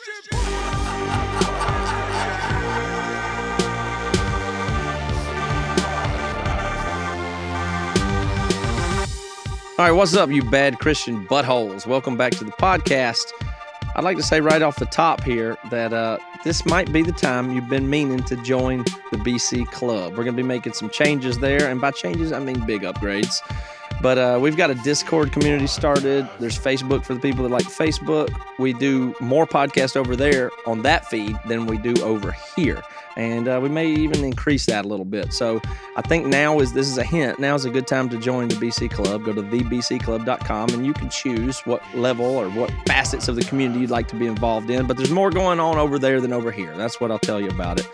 All right, what's up, you bad Christian buttholes? Welcome back to the podcast. I'd like to say right off the top here that uh, this might be the time you've been meaning to join the BC Club. We're going to be making some changes there, and by changes, I mean big upgrades. But uh, we've got a Discord community started. There's Facebook for the people that like Facebook. We do more podcasts over there on that feed than we do over here and uh, we may even increase that a little bit. So I think now is this is a hint. Now is a good time to join the BC Club. Go to thebcclub.com and you can choose what level or what facets of the community you'd like to be involved in. But there's more going on over there than over here. That's what I'll tell you about it.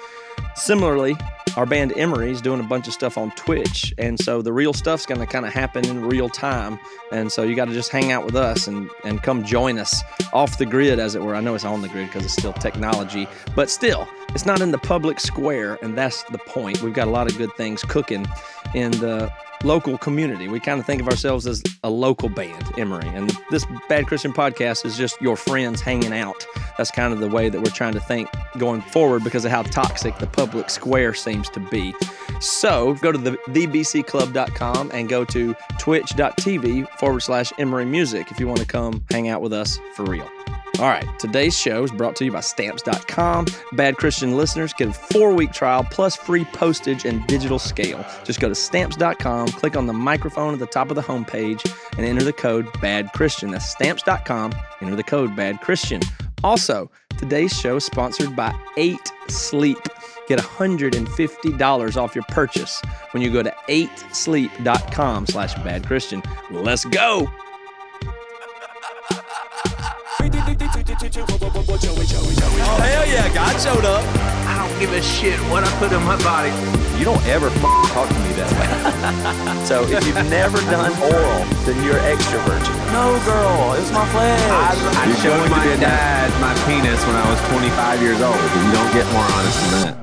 Similarly, our band Emery is doing a bunch of stuff on Twitch, and so the real stuff's going to kind of happen in real time. And so you got to just hang out with us and and come join us off the grid, as it were. I know it's on the grid because it's still technology, but still, it's not in the public square, and that's the point. We've got a lot of good things cooking in the local community. We kind of think of ourselves as a local band, Emery. And this Bad Christian podcast is just your friends hanging out. That's kind of the way that we're trying to think going forward because of how toxic the public square seems to be. So go to the thebcclub.com and go to twitch.tv forward slash Emery Music if you want to come hang out with us for real. All right, today's show is brought to you by Stamps.com. Bad Christian listeners get a four week trial plus free postage and digital scale. Just go to Stamps.com, click on the microphone at the top of the homepage, and enter the code Bad Christian. That's Stamps.com, enter the code Bad Christian. Also, today's show is sponsored by 8 Sleep. Get $150 off your purchase when you go to 8sleep.com slash bad Christian. Let's go! Oh, hell yeah, God showed up. I don't give a shit what I put in my body. You don't ever f- talk to me that way. So if you've never done oral, then you're extrovert. No, girl, it's my flesh. I, I You're showed my dad my penis when I was 25 years old. You don't get more honest than that.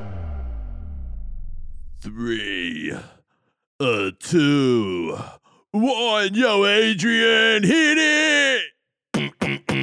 Three, uh, two, one. Yo, Adrian, hit it.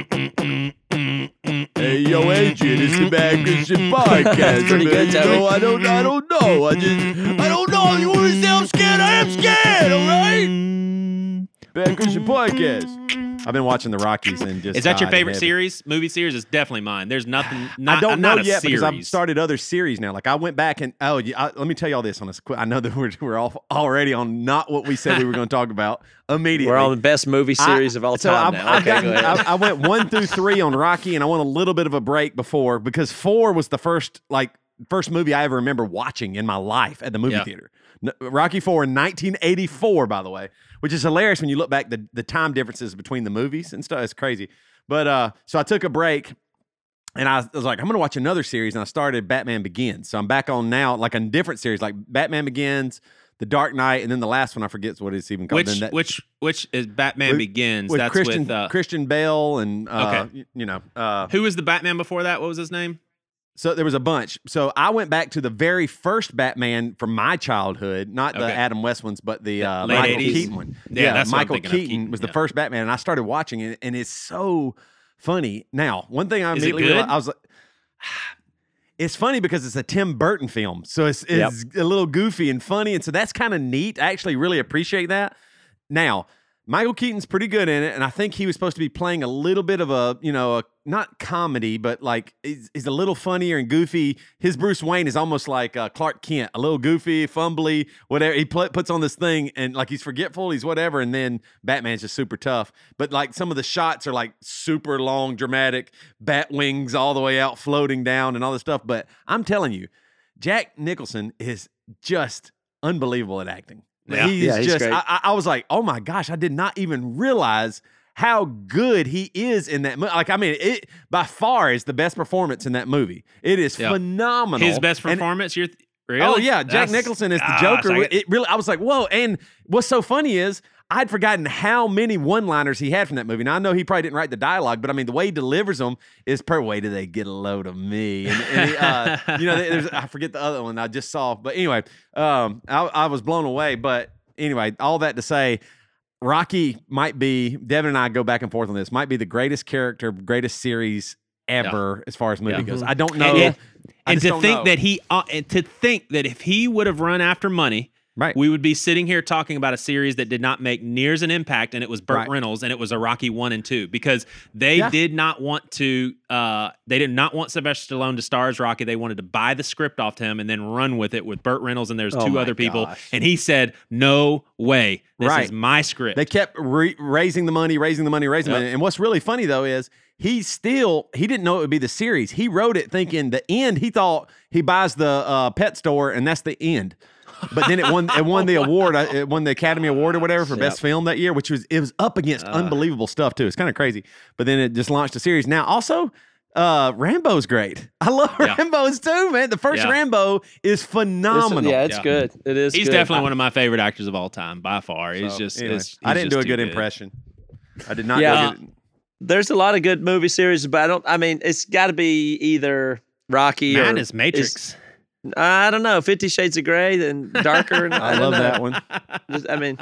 Yo, Adrian, it's the Bad Christian mm-hmm. Podcast. Pretty good, You Tony. know, I don't, I don't know. I just, I don't know. You want to say I'm scared? I am scared. All right. Mm-hmm. Bad Christian Podcast. I've been watching the Rockies and just. Is that your died favorite series? Movie series is definitely mine. There's nothing. Not, I don't I'm know not a yet because I've started other series now. Like I went back and oh, yeah, I, let me tell you all this on this. quick- I know that we're we're all already on not what we said we were going to talk about immediately. We're on the best movie I- series of all so time I've- now. I've Okay, gotten- go ahead. I, I went one through three on Rocky, and I went a little bit of a break before because four was the first like first movie I ever remember watching in my life at the movie Yeah. theater. Rocky Four in 1984, by the way, which is hilarious when you look back the the time differences between the movies and stuff. It's crazy. But uh, so I took a break. And I was like, I'm going to watch another series. And I started Batman Begins. So I'm back on now, like a different series, like Batman Begins, The Dark Knight, and then the last one, I forget what it's even called. which that- which which is Batman With- Begins? with That's Christian with uh, Christian Bale and uh, Okay. y- you know uh, who was the Batman before that? What was his name? So there was a bunch. So I went back to the very first Batman from my childhood, not the Okay. Adam West ones, but the uh, Michael 80s? Keaton one. Yeah, that's what I'm Michael Keaton, Keaton, was the yeah. first Batman, and I started watching it, and it's so funny. Now, one thing I immediately realized, I was like. It's funny because it's a Tim Burton film, so it's, it's a little goofy and funny, and so that's kind of neat. I actually really appreciate that. Now, Michael Keaton's pretty good in it, and I think he was supposed to be playing a little bit of a, you know, a not comedy, but like he's, he's a little funnier and goofy. His Bruce Wayne is almost like uh, Clark Kent, a little goofy, fumbly, whatever. He pl- puts on this thing and like he's forgetful, he's whatever, and then Batman's just super tough. But like some of the shots are like super long, dramatic, bat wings all the way out, floating down, and all this stuff. But I'm telling you, Jack Nicholson is just unbelievable at acting. Yeah. He's Yeah, he's just. great. I, I- I was like, oh my gosh, I did not even realize how good he is in that movie. Like, I mean, it by far is the best performance in that movie. It is Yeah. phenomenal. His best And- performance. You're oh, really? Oh yeah, Jack That's- Nicholson is the gosh, Joker. I it really, I was like, whoa. And what's so funny is I'd forgotten how many one-liners he had from that movie. Now I know he probably didn't write the dialogue, but I mean the way he delivers them is per way do they get a load of me? And, and he, uh, you know, there's I forget the other one I just saw, but anyway, um, I, I was blown away. But anyway, all that to say. Rocky might be Devin and I go back and forth on this. Might be the greatest character, greatest series ever as far as movie Yeah. goes. I don't know. And, and- and to think know. that he uh, and to think that if he would have run after money, right. we would be sitting here talking about a series that did not make nears an impact, and it was Burt Right. Reynolds, and it was a Rocky one and two because they Yeah. did not want to. Uh, they did not want Sylvester Stallone to star as Rocky. They wanted to buy the script off him and then run with it with Burt Reynolds, and there's Oh two other people, gosh. and he said, "No way, this Right. is my script." They kept re- raising the money, raising the money, raising the Yep. money. And what's really funny though is he still he didn't know it would be the series. He wrote it thinking the end. He thought he buys the uh, pet store and that's the end. But then it won it won the award. uh, It won the Academy Award or whatever for best film that year, which was it was up against Uh. unbelievable stuff too. It's kind of crazy. But then it just launched a series. Now also. Uh, Rambo's great. I love Yeah. Rambo's too, man. The first Yeah. Rambo is It's- phenomenal. yeah, it's Yeah. good. It is. He's good. definitely one of my favorite actors of all time by far. He's So, just, anyway, it's- I didn't do a too good impression. I did not. Yeah. do a good, There's a lot of good movie series, but I don't. I mean, it's got to be either Rocky Man or is Matrix. I don't know. Fifty Shades of Grey, then darker. And, I don't love know. that one. Just- I mean,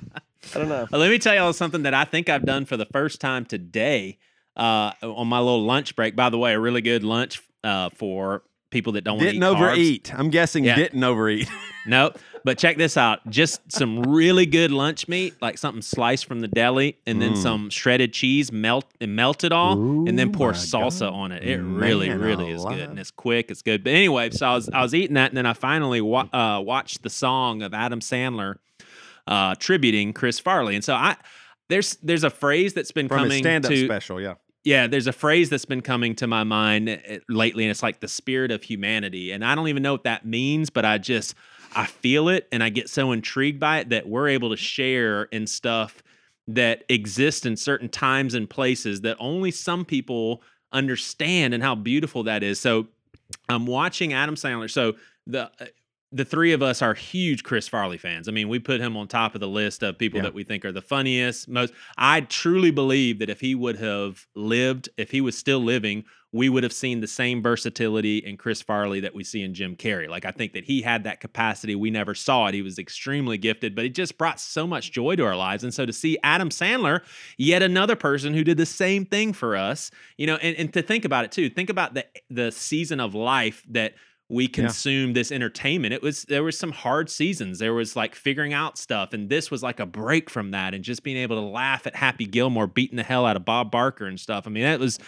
I don't know. Let me tell y'all something that I think I've done for the first time today uh, on my little lunch break. By the way, a really good lunch uh, for people that don't want to eat Didn't overeat. I'm guessing Yeah. didn't overeat. No, but check this out. Just some really good lunch meat, like something sliced from the deli, and then Mm. some shredded cheese, melt and melt it all, and then pour salsa God. on it. It really, Man really is good, and it's quick. It's good. But anyway, so I was I was eating that, and then I finally wa- uh, watched the song of Adam Sandler uh, tributing Chris Farley, and so I. There's there's a phrase that's been From his coming stand-up to special, yeah. Yeah, there's a phrase that's been coming to my mind uh, lately, and it's like the spirit of humanity. And I don't even know what that means, but I just I feel it, and I get so intrigued by it that we're able to share in stuff that exists in certain times and places that only some people understand, and how beautiful that is. So I'm watching Adam Sandler. So the uh, the three of us are huge Chris Farley fans. I mean, we put him on top of the list of people Yeah. that we think are the funniest, most. I truly believe that if he would have lived, if he was still living, we would have seen the same versatility in Chris Farley that we see in Jim Carrey. Like I think that he had that capacity. We never saw it. He was extremely gifted, but it just brought so much joy to our lives. And so to see Adam Sandler, yet another person who did the same thing for us, you know, and, and to think about it too. Think about the the season of life that we consumed this entertainment. It was there was some hard seasons. There was like figuring out stuff, and this was like a break from that, and just being able to laugh at Happy Gilmore beating the hell out of Bob Barker and stuff. I mean, that was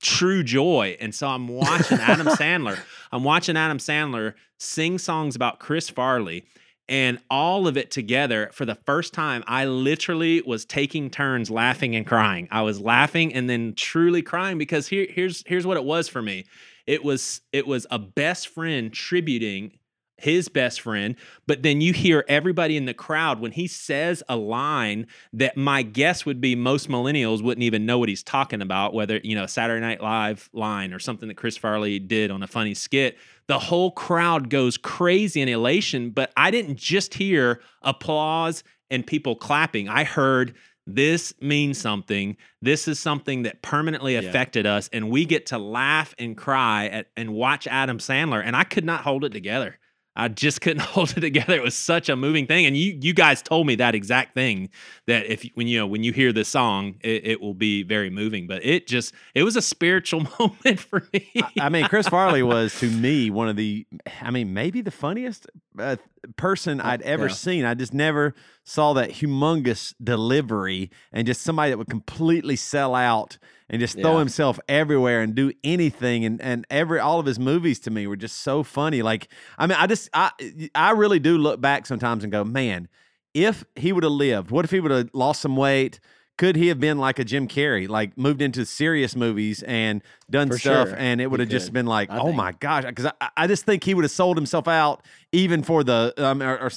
true joy. And so I'm watching Adam Sandler. I'm watching Adam Sandler sing songs about Chris Farley. And all of it together for the first time, I literally was taking turns laughing and crying. I was laughing and then truly crying because here, here's here's what it was for me. It was it was a best friend tributing his best friend, but then you hear everybody in the crowd when he says a line that my guess would be most millennials wouldn't even know what he's talking about, whether, you know, Saturday Night Live line or something that Chris Farley did on a funny skit. The whole crowd goes crazy in elation, but I didn't just hear applause and people clapping. I heard this means something. This is something that permanently affected us, and we get to laugh and cry at, and watch Adam Sandler. And I could not hold it together. I just couldn't hold it together. It was such a moving thing, and you you guys told me that exact thing. That if when you know when you hear this song, it, it will be very moving. But it just it was a spiritual moment for me. I mean, Chris Farley was to me one of the, I mean, maybe the funniest uh, person I'd ever yeah. seen. I just never saw that humongous delivery and just somebody that would completely sell out and just throw Yeah. himself everywhere and do anything. And and every all of his movies to me were just so funny. Like, I mean, I just I I really do look back sometimes and go, man, if he would have lived, what if he would have lost some weight? Could he have been like a Jim Carrey, like moved into serious movies and done For stuff, sure. and it would have just been like, I oh think. my gosh, because I, I just think he would have sold himself out even for the um, or, or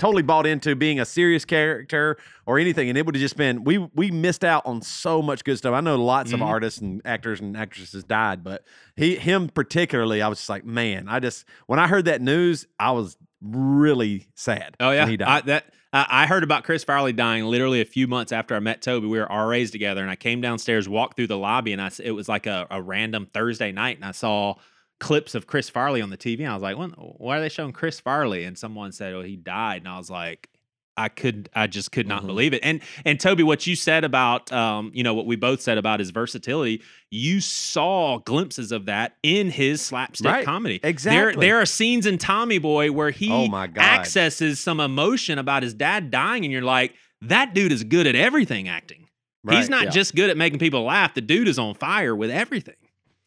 totally bought into being a serious character or anything, and it would have just been we we missed out on so much good stuff. I know lots of Mhm. artists and actors and actresses died, but he him particularly, I was just like, man, I just when I heard that news, I was really sad. Oh yeah, he died. I, that I heard about Chris Farley dying literally a few months after I met Toby. We were RAs together, and I came downstairs, walked through the lobby, and I it was like a, a random Thursday night, and I saw clips of Chris Farley on the TV. And I was like, why are they showing Chris Farley? And someone said, oh, he died, and I was like. I could I just could not Mhm. believe it. And and Toby, what you said about um, you know, what we both said about his versatility, you saw glimpses of that in his slapstick Right. comedy. Exactly. There there are scenes in Tommy Boy where he Oh my God. accesses some emotion about his dad dying, and you're like, that dude is good at everything acting. He's not yeah. just good at making people laugh. The dude is on fire with everything.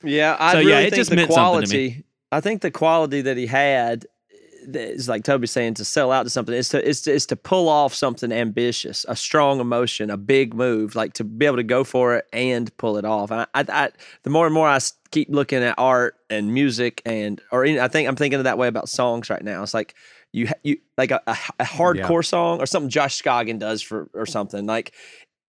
Yeah, I So, really yeah, it think just the meant something to me. quality. I think the quality that he had is like Toby's saying to sell out to something is to is to, is to pull off something ambitious, a strong emotion, a big move, like to be able to go for it and pull it off. And I, I, I the more and more I keep looking at art and music and or I think I'm thinking of that way about songs right now. It's like you you like a, a, a hardcore song or something Josh Scogin does for or something like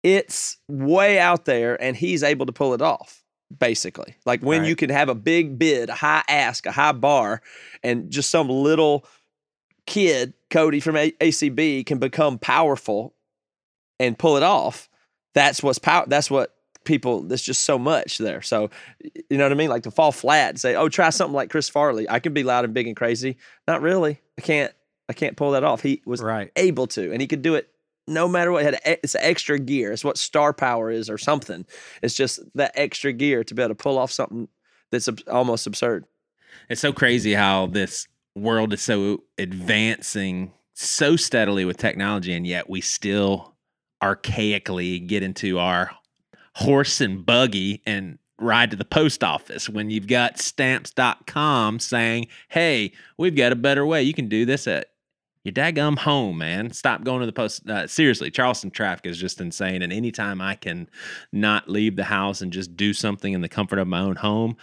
it's way out there and he's able to pull it off basically. Like when Right. you can have a big bid a high ask a high bar and just some little kid cody from a- acb can become powerful and pull it off that's what's power that's what people there's just so much there. So you know what i mean? Like to fall flat and say oh try something like chris farley. I can be loud and big and crazy. Not really. I can't i can't pull that off. He was Right. able to, and he could do it no matter what. He had it's extra gear. It's what star power is, or something. It's just that extra gear to be able to pull off something that's almost absurd. It's so crazy how this world is so advancing so steadily with technology, and yet we still archaically get into our horse and buggy and ride to the post office when you've got stamps.com saying, hey, we've got a better way. You can do this at your daggum home, man. Stop going to the post. Uh, seriously, Charleston traffic is just insane. And anytime I can not leave the house and just do something in the comfort of my own home,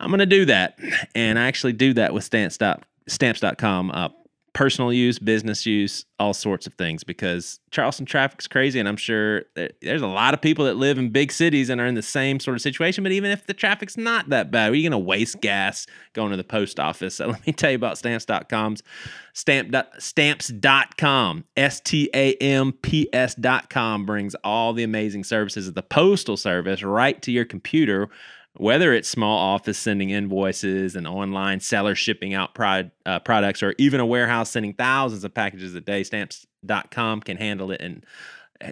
I'm going to do that. And I actually do that with stamps. Stamps.com. Uh, personal use, business use, all sorts of things because Charleston traffic's crazy. And I'm sure there's a lot of people that live in big cities and are in the same sort of situation. But even if the traffic's not that bad, are you going to waste gas going to the post office? So let me tell you about stamps.com's stamp stamps.com s-t-a-m-p-s.com brings all the amazing services of the postal service right to your computer whether it's small office sending invoices and online seller shipping out uh, products or even a warehouse sending thousands of packages a day stamps.com can handle it and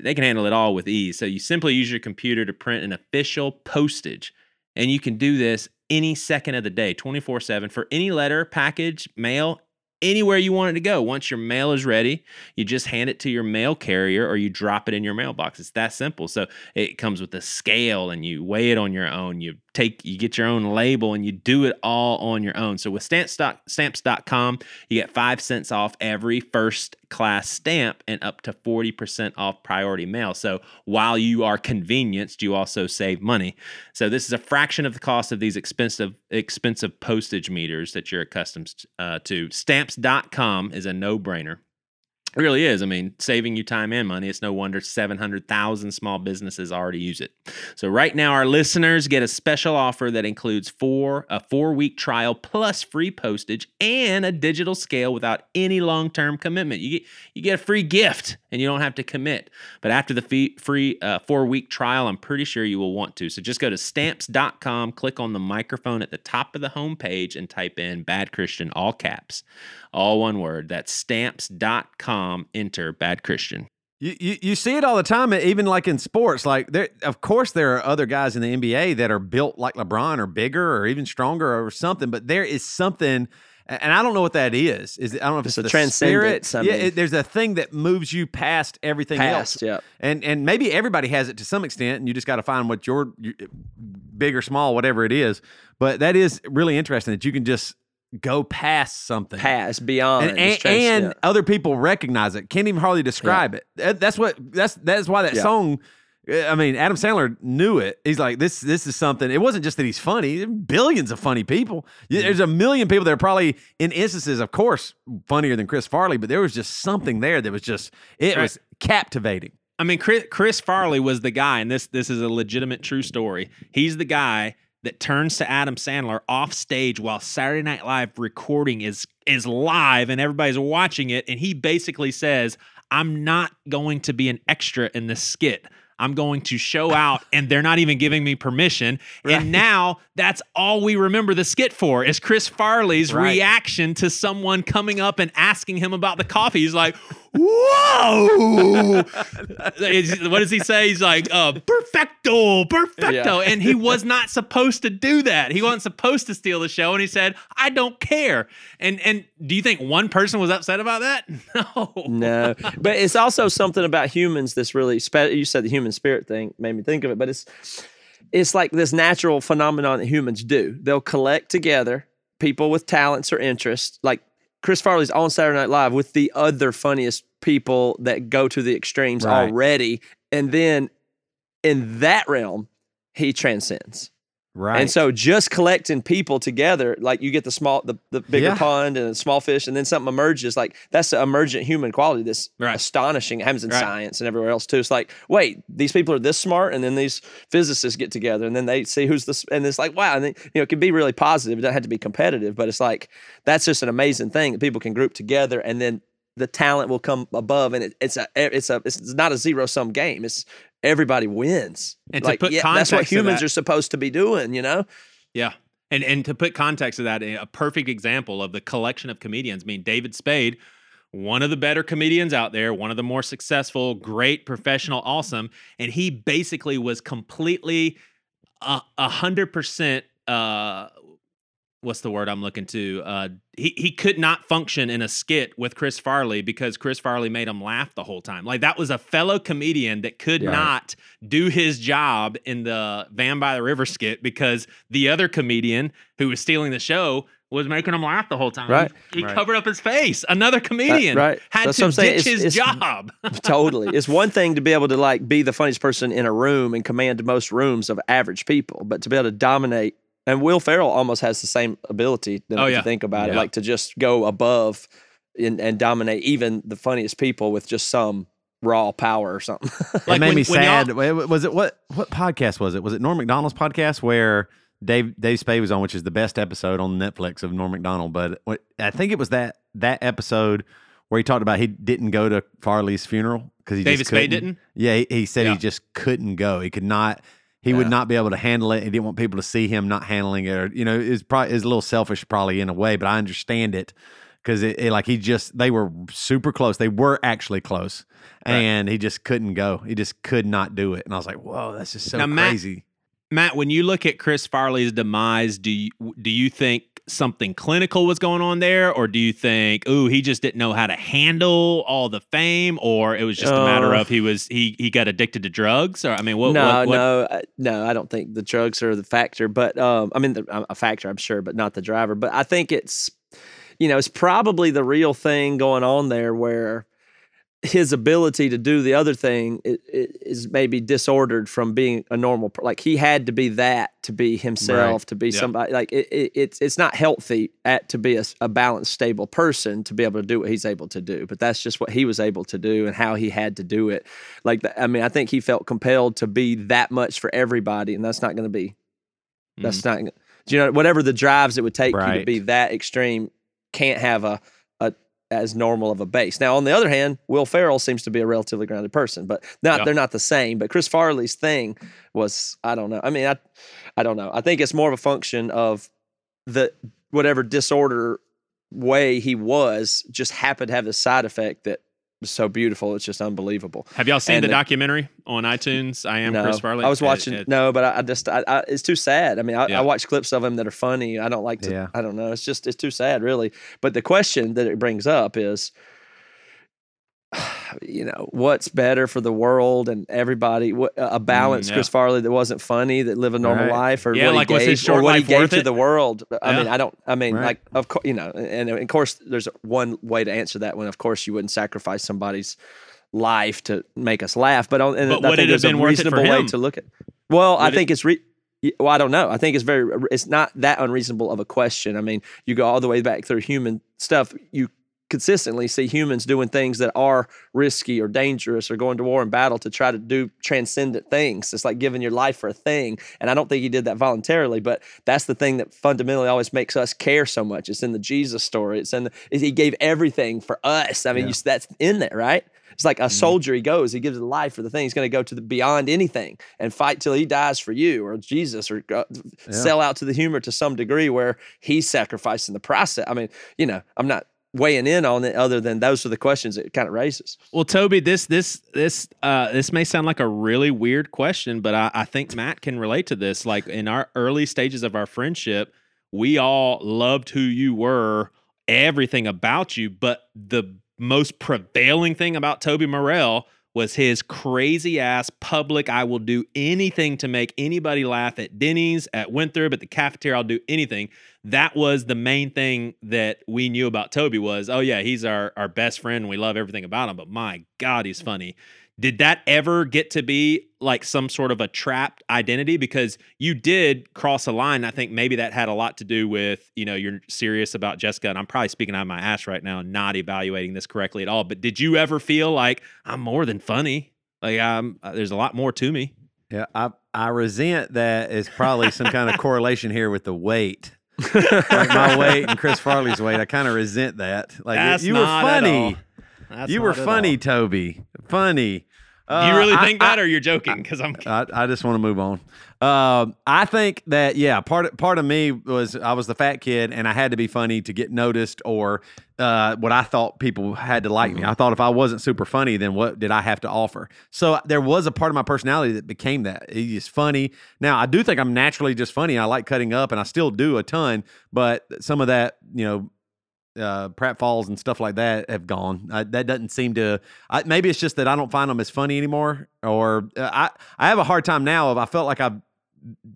they can handle it all with ease. So you simply use your computer to print an official postage and you can do this any second of the day 24-7 for any letter package mail anywhere you want it to go. Once your mail is ready you just hand it to your mail carrier or you drop it in your mailbox. It's that simple. So it comes with a scale and you weigh it on your own. You take you get your own label and you do it all on your own. So with stamps stamps.com you get 5 cents off every first class stamp and up to 40% off priority mail. So while you are convenienced you also save money. So this is a fraction of the cost of these expensive expensive postage meters that you're accustomed uh, to. Stamps.com is a no-brainer it really is. I mean, saving you time and money. It's no wonder 700,000 small businesses already use it. So right now our listeners get a special offer that includes four a 4-week trial plus free postage and a digital scale without any long-term commitment. You get you get a free gift and you don't have to commit. But after the fee, free uh, 4-week trial, I'm pretty sure you will want to. So just go to stamps.com, click on the microphone at the top of the homepage and type in bad Christian all caps all one word. That's stamps.com. Um, enter bad Christian. You, you you see it all the time, even like in sports. Like there, of course, there are other guys in the NBA that are built like LeBron or bigger or even stronger or something. But there is something, and I don't know what that is. Is I don't know if it's, It's a the transcendence, spirit. I yeah, it, there's a thing that moves you past everything else. Yeah. And and maybe everybody has it to some extent, and you just got to find what your, your big or small, whatever it is. But that is really interesting that you can just go past something Pass beyond. and, and, just and yeah. other people recognize it. Can't even hardly describe it. That's what that's that's why that Yeah. song. uh, I mean, Adam Sandler knew it. He's like, this this is something. It wasn't just that he's funny. Billions of funny people. Yeah, There's a million people that are probably in instances, of course, funnier than Chris Farley, but there was just something there that was just it Right. was captivating. I mean, Chris, Chris Farley was the guy, and this this is a legitimate true story. He's the guy that turns to Adam Sandler off stage while Saturday Night Live recording is is live and everybody's watching it, and he basically says, "I'm not going to be an extra in this skit." I'm going to show out, and they're not even giving me permission. Right. And now that's all we remember the skit for is Chris Farley's Right. reaction to someone coming up and asking him about the coffee. He's like, whoa. What does he say? He's like, uh, perfecto, perfecto. Yeah. And he was not supposed to do that. He wasn't supposed to steal the show. And he said, I don't care. And and do you think one person was upset about that? No. no, but it's also something about humans that's really you said the human spirit thing made me think of it, but it's it's like this natural phenomenon that humans do. They'll collect together people with talents or interests, like Chris Farley's on Saturday Night Live with the other funniest people that go to the extremes Right. already, and then in that realm, he transcends. Right. And so just collecting people together, like you get the small, the, the bigger Yeah. pond and the small fish, and then something emerges. Like that's the emergent human quality that's Right. astonishing. It happens in Right. science and everywhere else too. It's like, wait, these people are this smart, and then these physicists get together, and then they see who's this, and it's like, wow, and then, you know, it can be really positive. It doesn't have to be competitive, but it's like that's just an amazing thing that people can group together, and then the talent will come above, and it, it's a, it's a, it's not a zero sum game. It's everybody wins. And to like, put yeah, that's what to humans that- are supposed to be doing, you know. Yeah. And and to put context to that, a perfect example of the collection of comedians. I mean, David Spade, one of the better comedians out there, one of the more successful, great, professional, awesome, and he basically was completely a a hundred percent. Uh, What's the word I'm looking to? Uh, he he could not function in a skit with Chris Farley because Chris Farley made him laugh the whole time. Like that was a fellow comedian that could Yeah. not do his job in the Van by the River skit because the other comedian who was stealing the show was making him laugh the whole time. Right. He, he Right. covered up his face. Another comedian right. had That's to I'm saying. ditch It's- his it's- job. totally. It's one thing to be able to like be the funniest person in a room and command most rooms of average people, but to be able to dominate and Will Ferrell almost has the same ability than Oh, if yeah. you think about it, like to just go above and, and dominate even the funniest people with just some raw power or something. Like it made when- me sad. Was it what what podcast was it? Was it Norm Macdonald's podcast where Dave Dave Spade was on, which is the best episode on Netflix of Norm Macdonald? But what, I think it was that that episode where he talked about he didn't go to Farley's funeral because he David just Spade couldn't. didn't? Yeah, he, he said Yeah. he just couldn't go. He could not. He would not be able to handle it. He didn't want people to see him not handling it. Or, you know, it's probably is a little selfish, probably in a way, but I understand it because it, it like he just they were super close. They were actually close, Right. and he just couldn't go. He just could not do it. And I was like, whoa, that's just so Now, Matt- crazy. Matt, when you look at Chris Farley's demise, do you do you think something clinical was going on there, or do you think, ooh, he just didn't know how to handle all the fame, or it was just a matter Uh, of he was he he got addicted to drugs, or I mean, what? no, what, what- no, uh, no. I don't think the drugs are the factor, but um, I mean, the, a factor, I'm sure, but not the driver. But I think it's, you know, it's probably the real thing going on there where his ability to do the other thing is maybe disordered from being a normal. Like he had to be that to be himself, to be Yeah. somebody. Like it, it, it's it's not healthy at to be a balanced, stable person to be able to do what he's able to do. But that's just what he was able to do and how he had to do it. Like the, I mean, I think he felt compelled to be that much for everybody, and that's not going to be. That's mm-hmm. not. gonna- You know, whatever the drives it would take you to be that extreme, can't have a a as normal of a base. Now, on the other hand, Will Ferrell seems to be a relatively grounded person, but not Yeah. they're not the same. But Chris Farley's thing was I don't know. I mean, I I don't know. I think it's more of a function of the whatever disorder way he was just happened to have the side effect that was so beautiful. It's just unbelievable. Have y'all seen and the, the- documentary on iTunes? I am no, Chris Farley. I was It- watching. it- no, but I, I just I, I, it's too sad. I mean, I, Yeah. I watch clips of him that are funny. I don't like to. Yeah. I don't know. It's just it's too sad, really. But the question that it brings up is, you know, what's better for the world and everybody? What a balanced Mm, yeah. Chris Farley that wasn't funny, that lived a normal Right. life, or Yeah, what like, he gave, his short or what he gave worth to it? the world. I Yeah. mean, I don't. I mean, Right. like of course, you know, and, and of course, there's one way to answer that. When of course you wouldn't sacrifice somebody's life to make us laugh, but on, and But I think it there's a reasonable way him? to look at. Well, I Would it- think it's re. Well, I don't know. I think it's very. It's not that unreasonable of a question. I mean, you go all the way back through human stuff. You consistently see humans doing things that are risky or dangerous or going to war and battle to try to do transcendent things. It's like giving your life for a thing. And I don't think he did that voluntarily, but that's the thing that fundamentally always makes us care so much. It's in the Jesus story. It's in the, he gave everything for us. I mean, Yeah. you, that's in there, right? It's like a Mm-hmm. soldier. He goes, he gives his life for the thing. He's going to go to the beyond anything and fight till he dies for you, or Jesus, or go, sell out to the humor to some degree where he's sacrificing the process. I mean, you know, I'm not weighing in on it other than those are the questions it kind of raises. Well, Toby, this this this uh, this may sound like a really weird question, but I, I think Matt can relate to this. Like in our early stages of our friendship, we all loved who you were, everything about you, but the most prevailing thing about Toby Morrell was his crazy ass public. I will do anything to make anybody laugh at Denny's, at Winthrop, at the cafeteria. I'll do anything. That was the main thing that we knew about Toby was, oh yeah, he's our our best friend. And we love everything about him. But my God, he's funny. Did that ever get to be like some sort of a trapped identity? Because you did cross a line. I think maybe that had a lot to do with, you know, you're serious about Jessica. And I'm probably speaking out of my ass right now not evaluating this correctly at all. But did you ever feel like I'm more than funny? Like I'm, uh, there's a lot more to me. Yeah, I I resent that. It's probably some kind of correlation here with the weight. Like my weight and Chris Farley's weight. I kind of resent that. Like That's you were not at all. funny. You were funny. Toby. Funny. Do you really Uh, I- think I- that, or you're joking? Because I'm. I, I just want to move on. Um, I think that yeah, part of, part of me was I was the fat kid, and I had to be funny to get noticed, or uh, what I thought people had to like me. I thought if I wasn't super funny, then what did I have to offer? So there was a part of my personality that became that. He's funny. Now I do think I'm naturally just funny. I like cutting up, and I still do a ton. But some of that, you know, uh, pratfalls and stuff like that have gone. I, that doesn't seem to. I, maybe it's just that I don't find them as funny anymore, or uh, I I have a hard time now. Of I felt like I've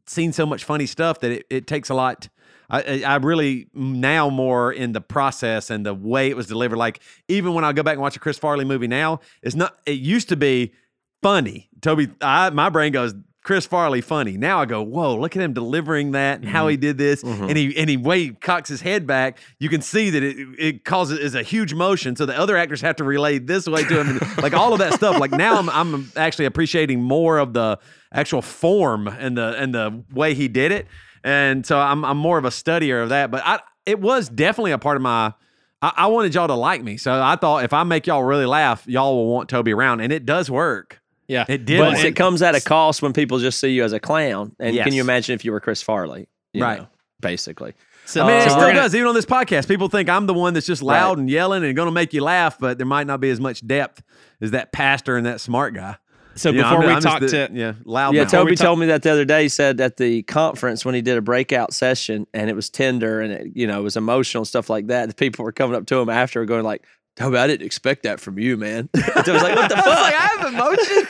seen so much funny stuff that it, it takes a lot. I, I really now more in the process and the way it was delivered. Like even when I go back and watch a Chris Farley movie now, it's not. It used to be funny. Toby, I, my brain goes. Chris Farley funny. Now I go, whoa! Look at him delivering that and how he mm-hmm. did this, mm-hmm. and he and he way he cocks his head back. You can see that it it causes is a huge motion. So the other actors have to relay this way to him, and like all of that stuff. Like now I'm I'm actually appreciating more of the actual form and the and the way he did it, and so I'm I'm more of a studier of that. But I it was definitely a part of my. I, I wanted y'all to like me, so I thought if I make y'all really laugh, y'all will want Toby around, and it does work. Yeah, It did But it comes at a cost when people just see you as a clown. And Yes. can you imagine if you were Chris Farley? You Right. know, basically. So, I mean, Uh, it still gonna- does. Even on this podcast, people think I'm the one that's just loud Right. and yelling and going to make you laugh, but there might not be as much depth as that pastor and that smart guy. so You know, before I'm- we I'm the- to yeah loud. Yeah, mouth. Toby talk- told me that the other day. He said at the conference when he did a breakout session and it was tender and it, you know, it was emotional and stuff like that. The people were coming up to him after going like, Toby, I didn't expect that from you, man. so I was like, what the I was fuck? like, I have emotions.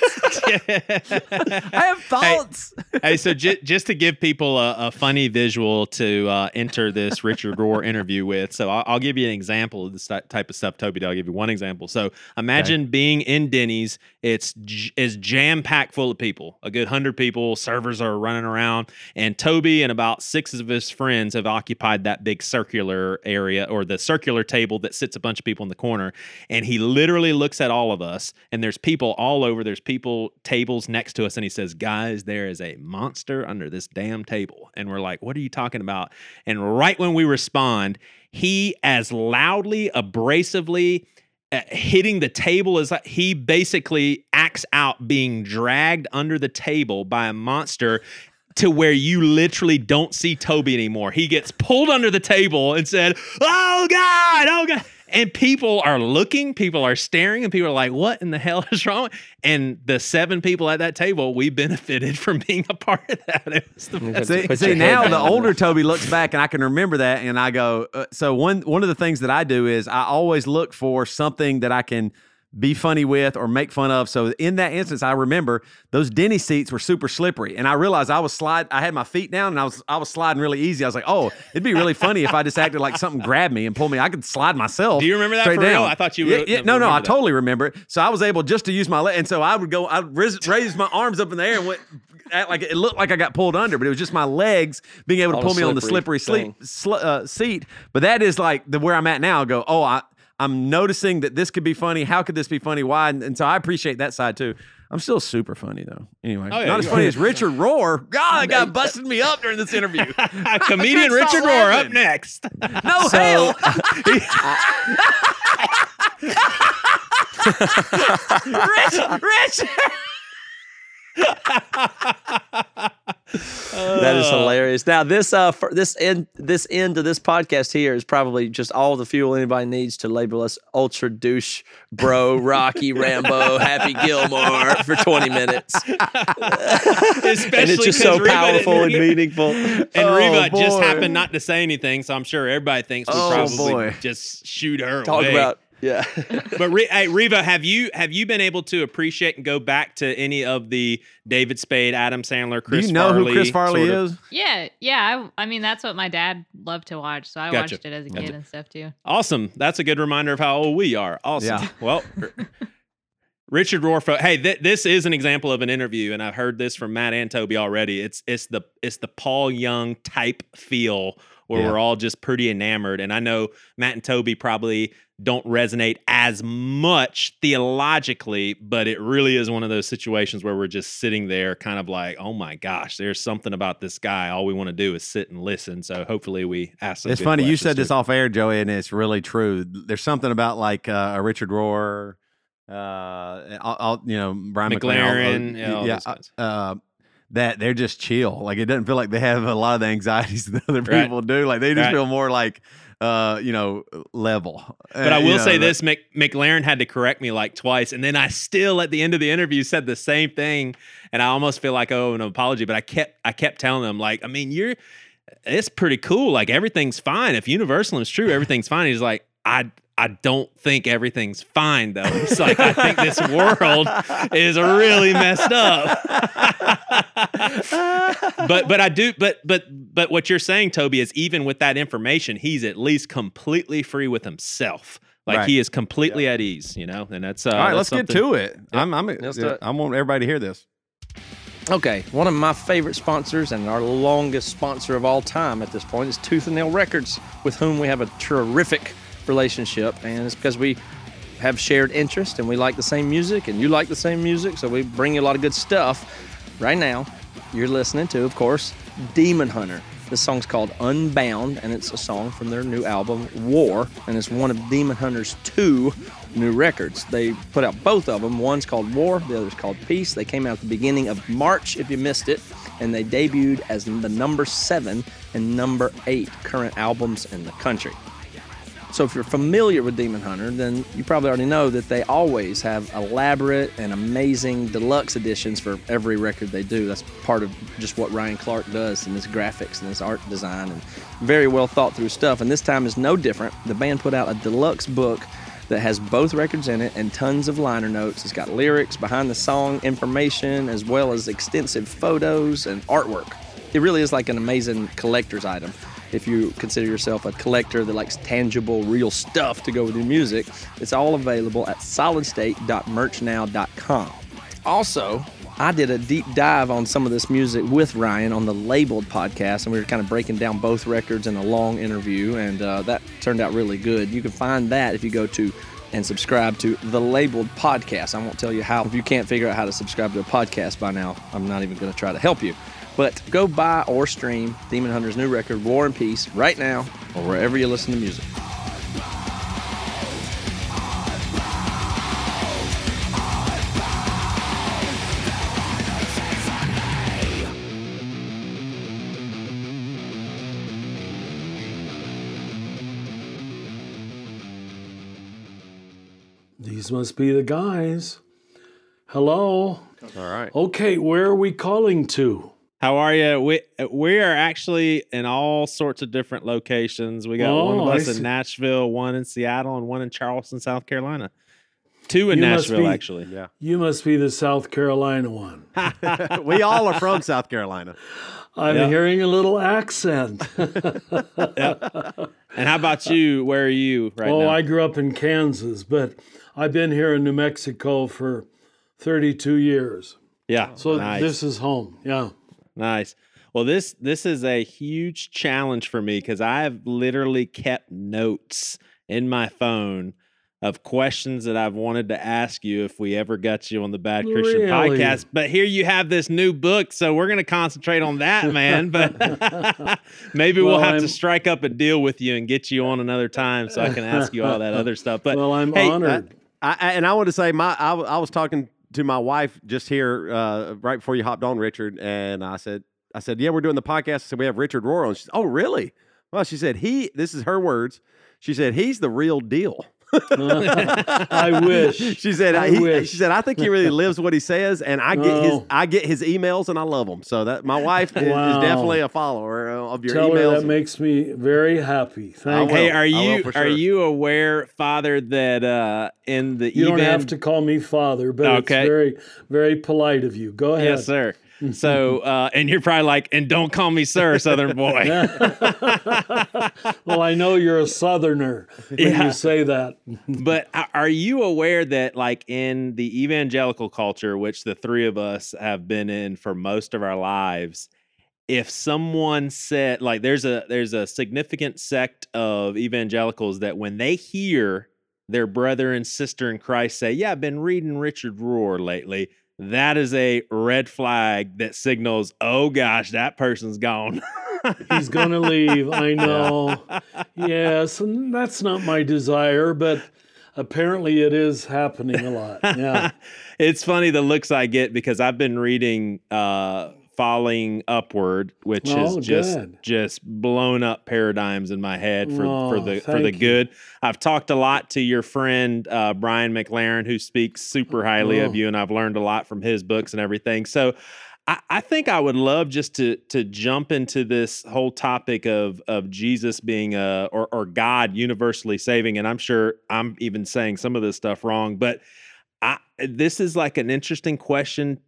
I have thoughts. hey, so j- just to give people a, a funny visual to uh, enter this Richard Rohr interview with, so I'll, I'll give you an example of this ty- type of stuff, Toby. I'll give you one example. So imagine being in Denny's. It's j- is jam packed full of people, a good hundred people. Servers are running around, and Toby and about six of his friends have occupied that big circular area or the circular table that sits a bunch of people in the corner. And he literally looks at all of us, and there's people all over. There's people tables next to us, and he says, "Guys, there is a monster under this damn table." And we're like, "What are you talking about?" And right when we respond, he as loudly, abrasively. Uh, hitting the table is he basically acts out being dragged under the table by a monster to where you literally don't see Toby anymore. He gets pulled under the table and said, "Oh God, oh God." And people are looking, people are staring, and people are like, "What in the hell is wrong?" And the seven people at that table, we benefited from being a part of that. It was the best. See, see now the older Toby looks back and I can remember that and I go. Uh, so one one of the things that I do is I always look for something that I can be funny with or make fun of. So in that instance, I remember those Denny seats were super slippery, and I realized I was slide. I had my feet down and I was I was sliding really easy. I was like, oh, it'd be really funny if I just acted like something grabbed me and pulled me. I could slide myself. Do you remember that for real? I thought you Yeah, yeah, no, no, I that. totally remember it. So I was able just to use my leg, and so I would go. I would raise, my arms up in the air and went. Like it looked like I got pulled under, but it was just my legs being able to pull me on the slippery slippery sleep, sl- uh, seat. But that is like the where I'm at now. I go, oh, I, I'm noticing that this could be funny. How could this be funny? Why? And, and so I appreciate that side too. I'm still super funny though. Anyway, Oh, yeah, not as funny are. as Richard Rohr. God, that guy busted me up during this interview. Comedian Richard Rohr up next. No So- hell. Rich, Rich. That is hilarious. Now this uh for this end this end of this podcast here is probably just all the fuel anybody needs to label us ultra douche bro Rocky Rambo Happy Gilmore for twenty minutes. Especially and it's just so Reba powerful and meaningful. And Oh, Reba just happened not to say anything, so I'm sure everybody thinks we Oh, probably boy. just shoot her Talk away. about yeah. But Re- hey, Reva, have you have you been able to appreciate and go back to any of the David Spade, Adam Sandler, Chris? Do you know Farley who Chris Farley sort of- is? Yeah, yeah. I, I mean, that's what my dad loved to watch, so I Gotcha. watched it as a Gotcha. kid and stuff too. Awesome. That's a good reminder of how old we are. Awesome. Yeah. Well, Richard Rorfo. Hey, th- this is an example of an interview, and I've heard this from Matt and Toby already. It's it's the it's the Paul Young type feel where Yeah. we're all just pretty enamored. And I know Matt and Toby probably don't resonate as much theologically, but it really is one of those situations where we're just sitting there, kind of like, oh my gosh, there's something about this guy. All we want to do is sit and listen. So hopefully we ask. Some It's funny you said this off air, Joey, and it's really true. There's something about like uh, a Richard Rohr, uh, all, all- you know, Brian McLaren, McLaren, yeah, all yeah, guys. uh, that they're just chill. Like it doesn't feel like they have a lot of the anxieties that other Right. people do. Like they just Right. feel more like, uh, you know, level. But I will say this: Mc, McLaren had to correct me like twice, and then I still at the end of the interview said the same thing, and I almost feel like oh an apology. But I kept I kept telling them like, I mean, you're it's pretty cool. Like everything's fine. If Universal is true, everything's fine. He's like, I I don't think everything's fine though. It's like, I think this world is really messed up. but but I do but but but what you're saying, Toby, is even with that information, he's at least completely free with himself. Like Right. he is completely at ease, you know, and that's uh, All right, that's let's get to it. I'm, I'm, Let's do it. I want everybody to hear this. Okay, one of my favorite sponsors and our longest sponsor of all time at this point is Tooth and Nail Records, with whom we have a terrific relationship, and it's because we have shared interest and we like the same music and you like the same music, so we bring you a lot of good stuff. Right now, you're listening to, of course, Demon Hunter. This song's called Unbound, and it's a song from their new album War, and it's one of Demon Hunter's two new records. They put out both of them. One's called War, the other's called Peace. They came out at the beginning of March, if you missed it, and they debuted as the number seven and number eight current albums in the country. So if you're familiar with Demon Hunter, then you probably already know that they always have elaborate and amazing deluxe editions for every record they do. That's part of just what Ryan Clark does in his graphics and his art design and very well thought through stuff. And this time is no different. The band put out a deluxe book that has both records in it and tons of liner notes. It's got lyrics, behind the song information, as well as extensive photos and artwork. It really is like an amazing collector's item if you consider yourself a collector that likes tangible, real stuff to go with your music, it's all available at solidstate.merchnow.com. Also, I did a deep dive on some of this music with Ryan on the Labeled podcast, and we were kind of breaking down both records in a long interview, and uh, that turned out really good. You can find that if you go to and subscribe to the Labeled podcast. I won't tell you how. If you can't figure out how to subscribe to a podcast by now, I'm not even going to try to help you. But go buy or stream Demon Hunter's new record, War and Peace, right now, or wherever you listen to music. These must be the guys. Hello. All right. Okay, where are we calling to? How are you? We uh, we are actually in all sorts of different locations. We got one of Oh, us in Nashville, one in Seattle, and one in Charleston, South Carolina. Two in You Nashville, be- actually. Yeah. You must be the South Carolina one. we all are from South Carolina. I'm Yeah. hearing a little accent. yep. And how about you? Where are you right oh, now? I grew up in Kansas, but I've been here in New Mexico for 32 years. yeah. So nice. this is home. Yeah. Nice. Well, this this is a huge challenge for me because I have literally kept notes in my phone of questions that I've wanted to ask you if we ever got you on the Bad Christian Really? podcast. But here you have this new book, so we're going to concentrate on that, man. But maybe we'll Well, have I'm- to strike up a deal with you and get you on another time so I can ask you all that other stuff. But well, I'm hey, honored. I, I- and I want to say, my I, w- I was talking to my wife just here uh, right before you hopped on, Richard, and I said, I said, "Yeah, we're doing the podcast." Said, "We have Richard Rohr on." She said, "Oh, really?" Well, she said, "He." This is her words. She said, "He's the real deal." I wish. She said, I he- wish. "She said I think he really lives what he says, and I get his Oh. I get his emails and I love them. So that my wife is, is definitely a follower of your Tell her emails. that makes me very happy. Thank will. you. Hey, are you for are you aware, Father, that uh in the You don't have to call me father, but Okay. it's very, very polite of you. Go ahead. Yes, sir. So, uh, and you're probably like, and don't call me sir, Southern boy. well, I know you're a southerner when Yeah. you say that. but are you aware that, like, in the evangelical culture, which the three of us have been in for most of our lives, if someone said, like, there's a there's a significant sect of evangelicals that when they hear their brother and sister in Christ say, "Yeah, I've been reading Richard Rohr lately," that is a red flag that signals, "Oh gosh, that person's gone." He's going to leave. I know. Yes, and that's not my desire, but apparently it is happening a lot. Yeah. it's funny the looks I get because I've been reading uh Falling Upward, which has Oh, just good. just blown up paradigms in my head for for Oh, the for the thank you. good. I've talked a lot to your friend uh, Brian McLaren, who speaks super highly of Oh. you, and I've learned a lot from his books and everything. So. I, I think I would love just to to jump into this whole topic of of Jesus being a or or God universally saving, and I'm sure I'm even saying some of this stuff wrong, but I this is like an interesting question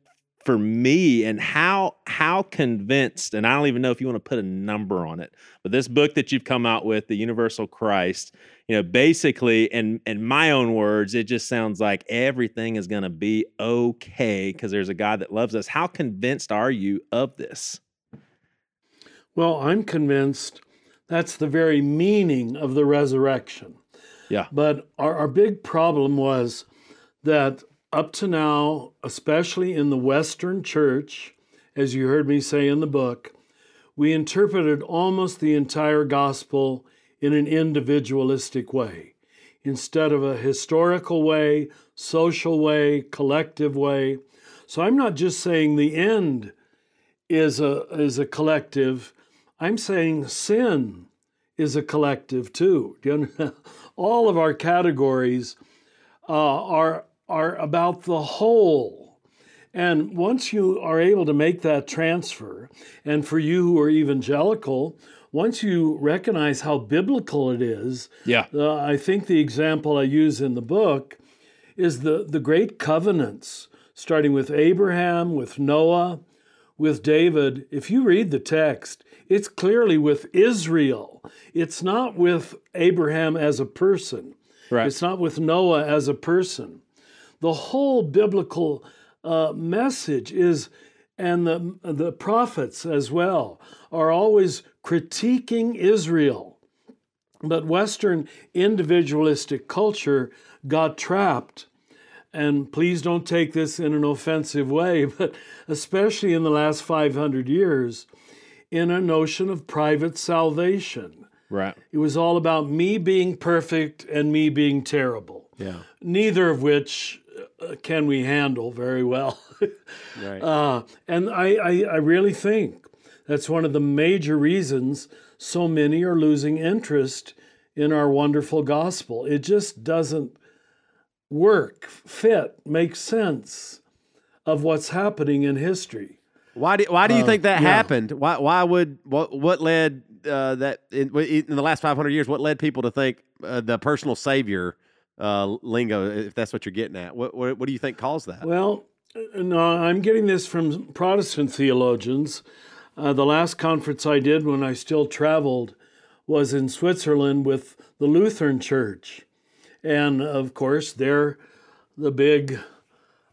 for me and how how convinced and I don't even know if you want to put a number on it but this book that you've come out with the universal Christ you know basically in in my own words it just sounds like everything is going to be okay cuz there's a God that loves us how convinced are you of this Well, I'm convinced that's the very meaning of the resurrection. Yeah. But our, our big problem was that up to now, especially in the Western church, as you heard me say in the book, we interpreted almost the entire gospel in an individualistic way instead of a historical way, social way, collective way. So I'm not just saying the end is a is a collective. I'm saying sin is a collective too. All of our categories uh, are are about the whole. And once you are able to make that transfer, and for you who are evangelical, once you recognize how biblical it is, yeah uh, I think the example I use in the book is the, the great covenants, starting with Abraham, with Noah, with David. If you read the text, it's clearly with Israel. It's not with Abraham as a person, right it's not with Noah as a person. The whole biblical uh, message is, and the, the prophets as well, are always critiquing Israel. But Western individualistic culture got trapped. And please don't take this in an offensive way, but especially in the last 500 years, in a notion of private salvation. right It was all about me being perfect and me being terrible, yeah, neither of which uh, can we handle very well. right. Uh, and I, I, I really think that's one of the major reasons so many are losing interest in our wonderful gospel. It just doesn't work, fit, make sense of what's happening in history. Why do Why do you Uh, think that yeah. happened? Why Why would what What led uh, that in, in the last five hundred years? What led people to think uh, the personal savior uh, lingo? If that's what you're getting at, what What, what do you think caused that? Well, uh, no, I'm getting this from Protestant theologians. Uh, the last conference I did when I still traveled was in Switzerland with the Lutheran Church. And of course, they're the big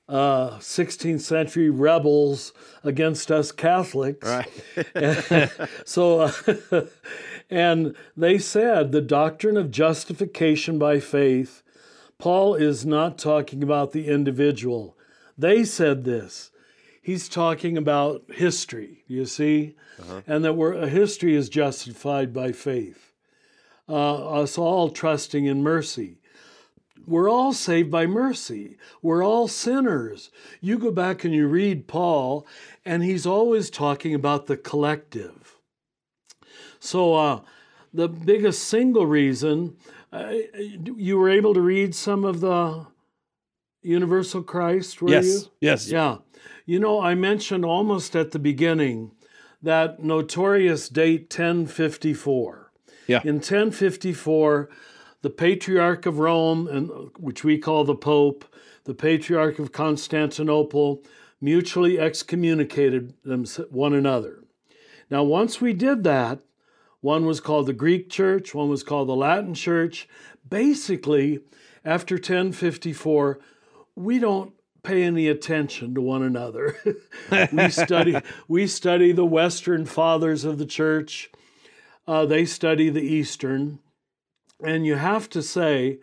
uh, 16th century rebels against us Catholics. Right. so, uh, and they said the doctrine of justification by faith, Paul is not talking about the individual. They said this. He's talking about history, you see, and that we're, a history is justified by faith. Uh, us all trusting in mercy. we're all saved by mercy. We're all sinners. You go back and you read Paul, and he's always talking about the collective. So, uh, the biggest single reason uh, you were able to read some of the Universal Christ, were yes. you? Yes. Yes. Yeah. You know, I mentioned almost at the beginning that notorious date 1054. Yeah. In 1054, the Patriarch of Rome, and which we call the Pope, the Patriarch of Constantinople, mutually excommunicated them one another. Now, once we did that, one was called the Greek Church, one was called the Latin Church. Basically, after 1054, we don't pay any attention to one another. we study we study the Western fathers of the church. Uh, they study the Eastern, and you have to say,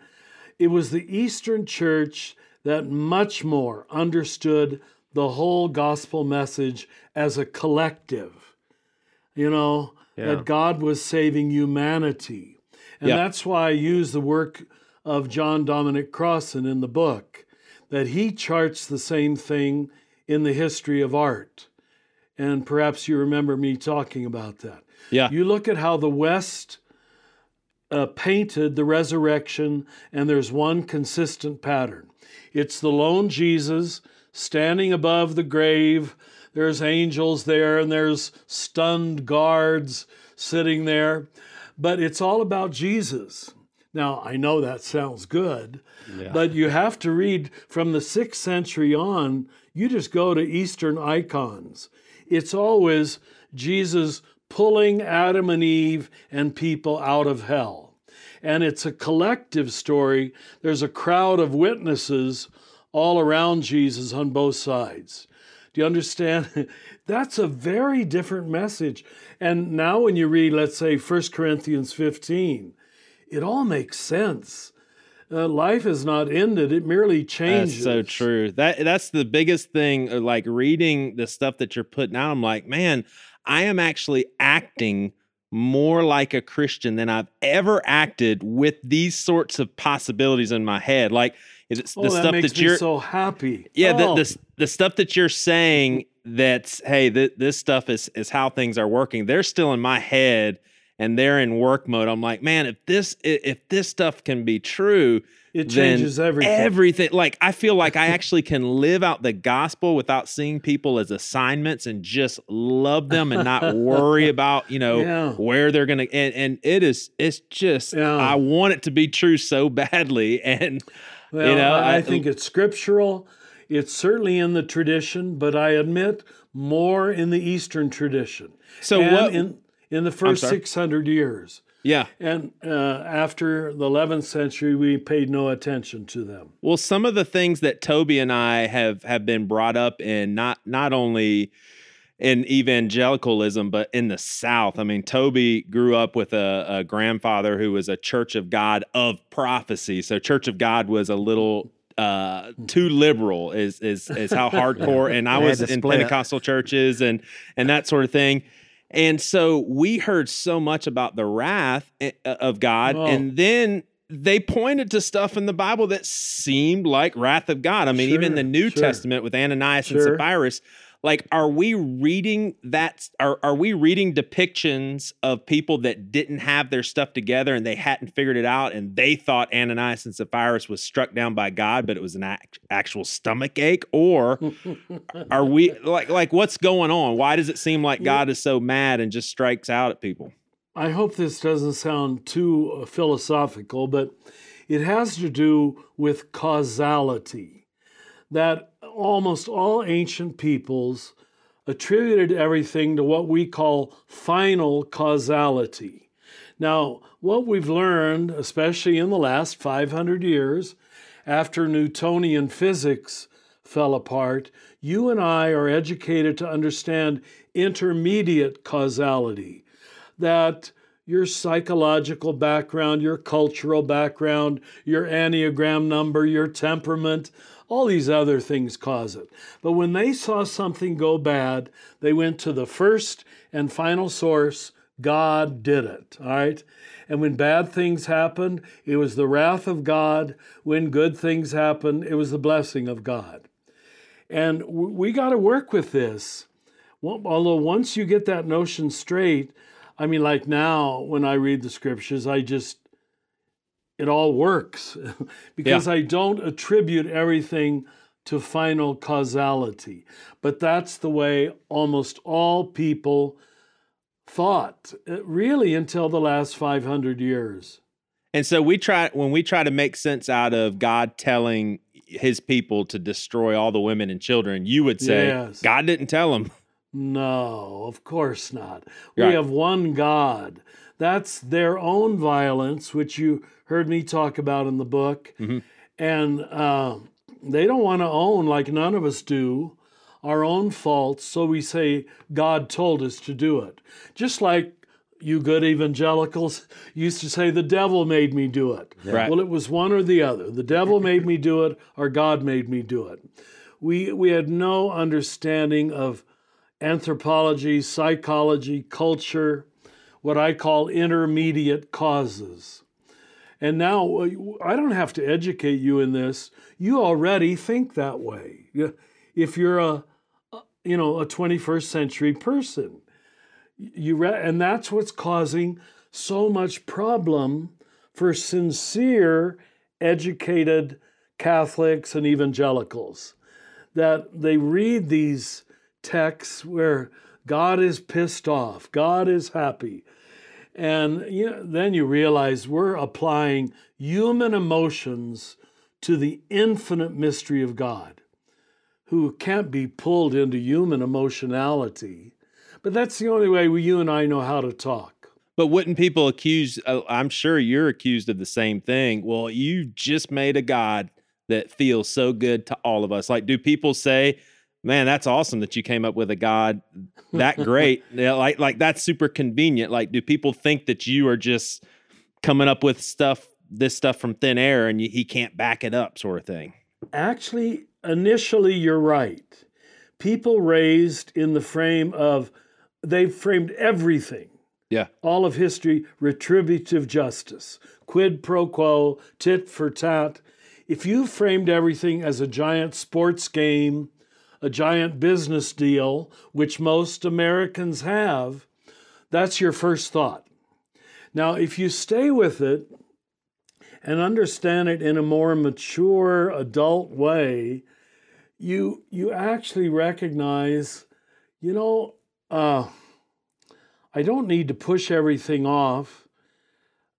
it was the Eastern Church that much more understood the whole gospel message as a collective. You know Yeah. that God was saving humanity, and Yeah. that's why I use the work of John Dominic Crossan in the book that he charts the same thing in the history of art. And perhaps you remember me talking about that. Yeah. You look at how the West uh, painted the resurrection, and there's one consistent pattern it's the lone Jesus standing above the grave. There's angels there, and there's stunned guards sitting there. But it's all about Jesus. Now, I know that sounds good, but you have to read from the sixth century on. You just go to Eastern icons. It's always Jesus pulling Adam and Eve and people out of hell. And it's a collective story. There's a crowd of witnesses all around Jesus on both sides. Do you understand? That's a very different message. And now, when you read, let's say, 1 Corinthians 15, it all makes sense. Uh, life has not ended, it merely changes. That's so true. That that's the biggest thing. uh, Like reading the stuff that you're putting out, I'm like, man, I am actually acting more like a Christian than I've ever acted with these sorts of possibilities in my head. Like it's Oh, the that stuff makes that you're so happy. yeah Oh, the, the the stuff that you're saying that's hey th- this stuff is is how things are working they're still in my head and they're in work mode i'm like man if this if this stuff can be true it changes everything. everything like i feel like i actually can live out the gospel without seeing people as assignments and just love them and not worry about you know Yeah. where they're gonna and, and it is it's just Yeah. i want it to be true so badly and Well, you know, I, I- think it's scriptural. It's certainly in the tradition, but I admit more in the Eastern tradition. So And what- in in the first six hundred years, yeah and uh, after the eleventh century, we paid no attention to them. Well, some of the things that Toby and I have have been brought up in not not only in evangelicalism but in the South. I mean, Toby grew up with a, a grandfather who was a Church of God of prophecy. So Church of God was a little uh too liberal is is is how hardcore and I was in. Pentecostal churches and and that sort of thing. And so we heard so much about the wrath eh, of God and then they pointed to stuff in the Bible that seemed like wrath of God. I mean, even the New sure. Testament with Ananias and Sure. Sapphira, like, are we reading that? Are are we reading depictions of people that didn't have their stuff together and they hadn't figured it out, and they thought Ananias and Sapphira was struck down by God, but it was an act, actual stomach ache? Or are we like like what's going on? Why does it seem like God is so mad and just strikes out at people? I hope this doesn't sound too uh, philosophical, but it has to do with causality. That almost all ancient peoples attributed everything to what we call final causality. Now, what we've learned, especially in the last 500 years, after Newtonian physics fell apart, you and I are educated to understand intermediate causality that your psychological background, your cultural background, your Enneagram number, your temperament, all these other things cause it. But when they saw something go bad, they went to the first and final source, God did it. All right. And when bad things happened, it was the wrath of God. When good things happened, it was the blessing of God. And we got to work with this. Although once you get that notion straight, I mean, like now when I read the scriptures, I just, it all works because yeah. I don't attribute everything to final causality. But that's the way almost all people thought, uh, really, until the last 500 years. And so we try, when we try to make sense out of God telling his people to destroy all the women and children, you would say, yes. God didn't tell them. No, of course not. Right. We have one God. That's their own violence, which you heard me talk about in the book. Mm-hmm. And uh, they don't want to own, like none of us do, our own faults. So we say, God told us to do it. Just like you good evangelicals used to say, the devil made me do it. Right. Well, it was one or the other. The devil made me do it, or God made me do it. We, we had no understanding of anthropology, psychology, culture, what I call intermediate causes. And now I don't have to educate you in this. You already think that way. If you're a, you know, a 21st century person, you re- and that's what's causing so much problem for sincere, educated Catholics and evangelicals that they read these texts where God is pissed off, God is happy. And you know, then you realize we're applying human emotions to the infinite mystery of God, who can't be pulled into human emotionality. But that's the only way we, you and I know how to talk. But wouldn't people accuse? Uh, I'm sure you're accused of the same thing. Well, you just made a God that feels so good to all of us. Like, do people say, man, that's awesome that you came up with a God that great. yeah, like like that's super convenient. Like, do people think that you are just coming up with stuff, this stuff from thin air, and you, he can't back it up, sort of thing? Actually, initially, you're right. People raised in the frame of they've framed everything. Yeah. All of history, retributive justice, quid pro quo, tit for tat. If you framed everything as a giant sports game a giant business deal, which most Americans have, that's your first thought. Now, if you stay with it and understand it in a more mature, adult way, you you actually recognize, you know, uh, I don't need to push everything off.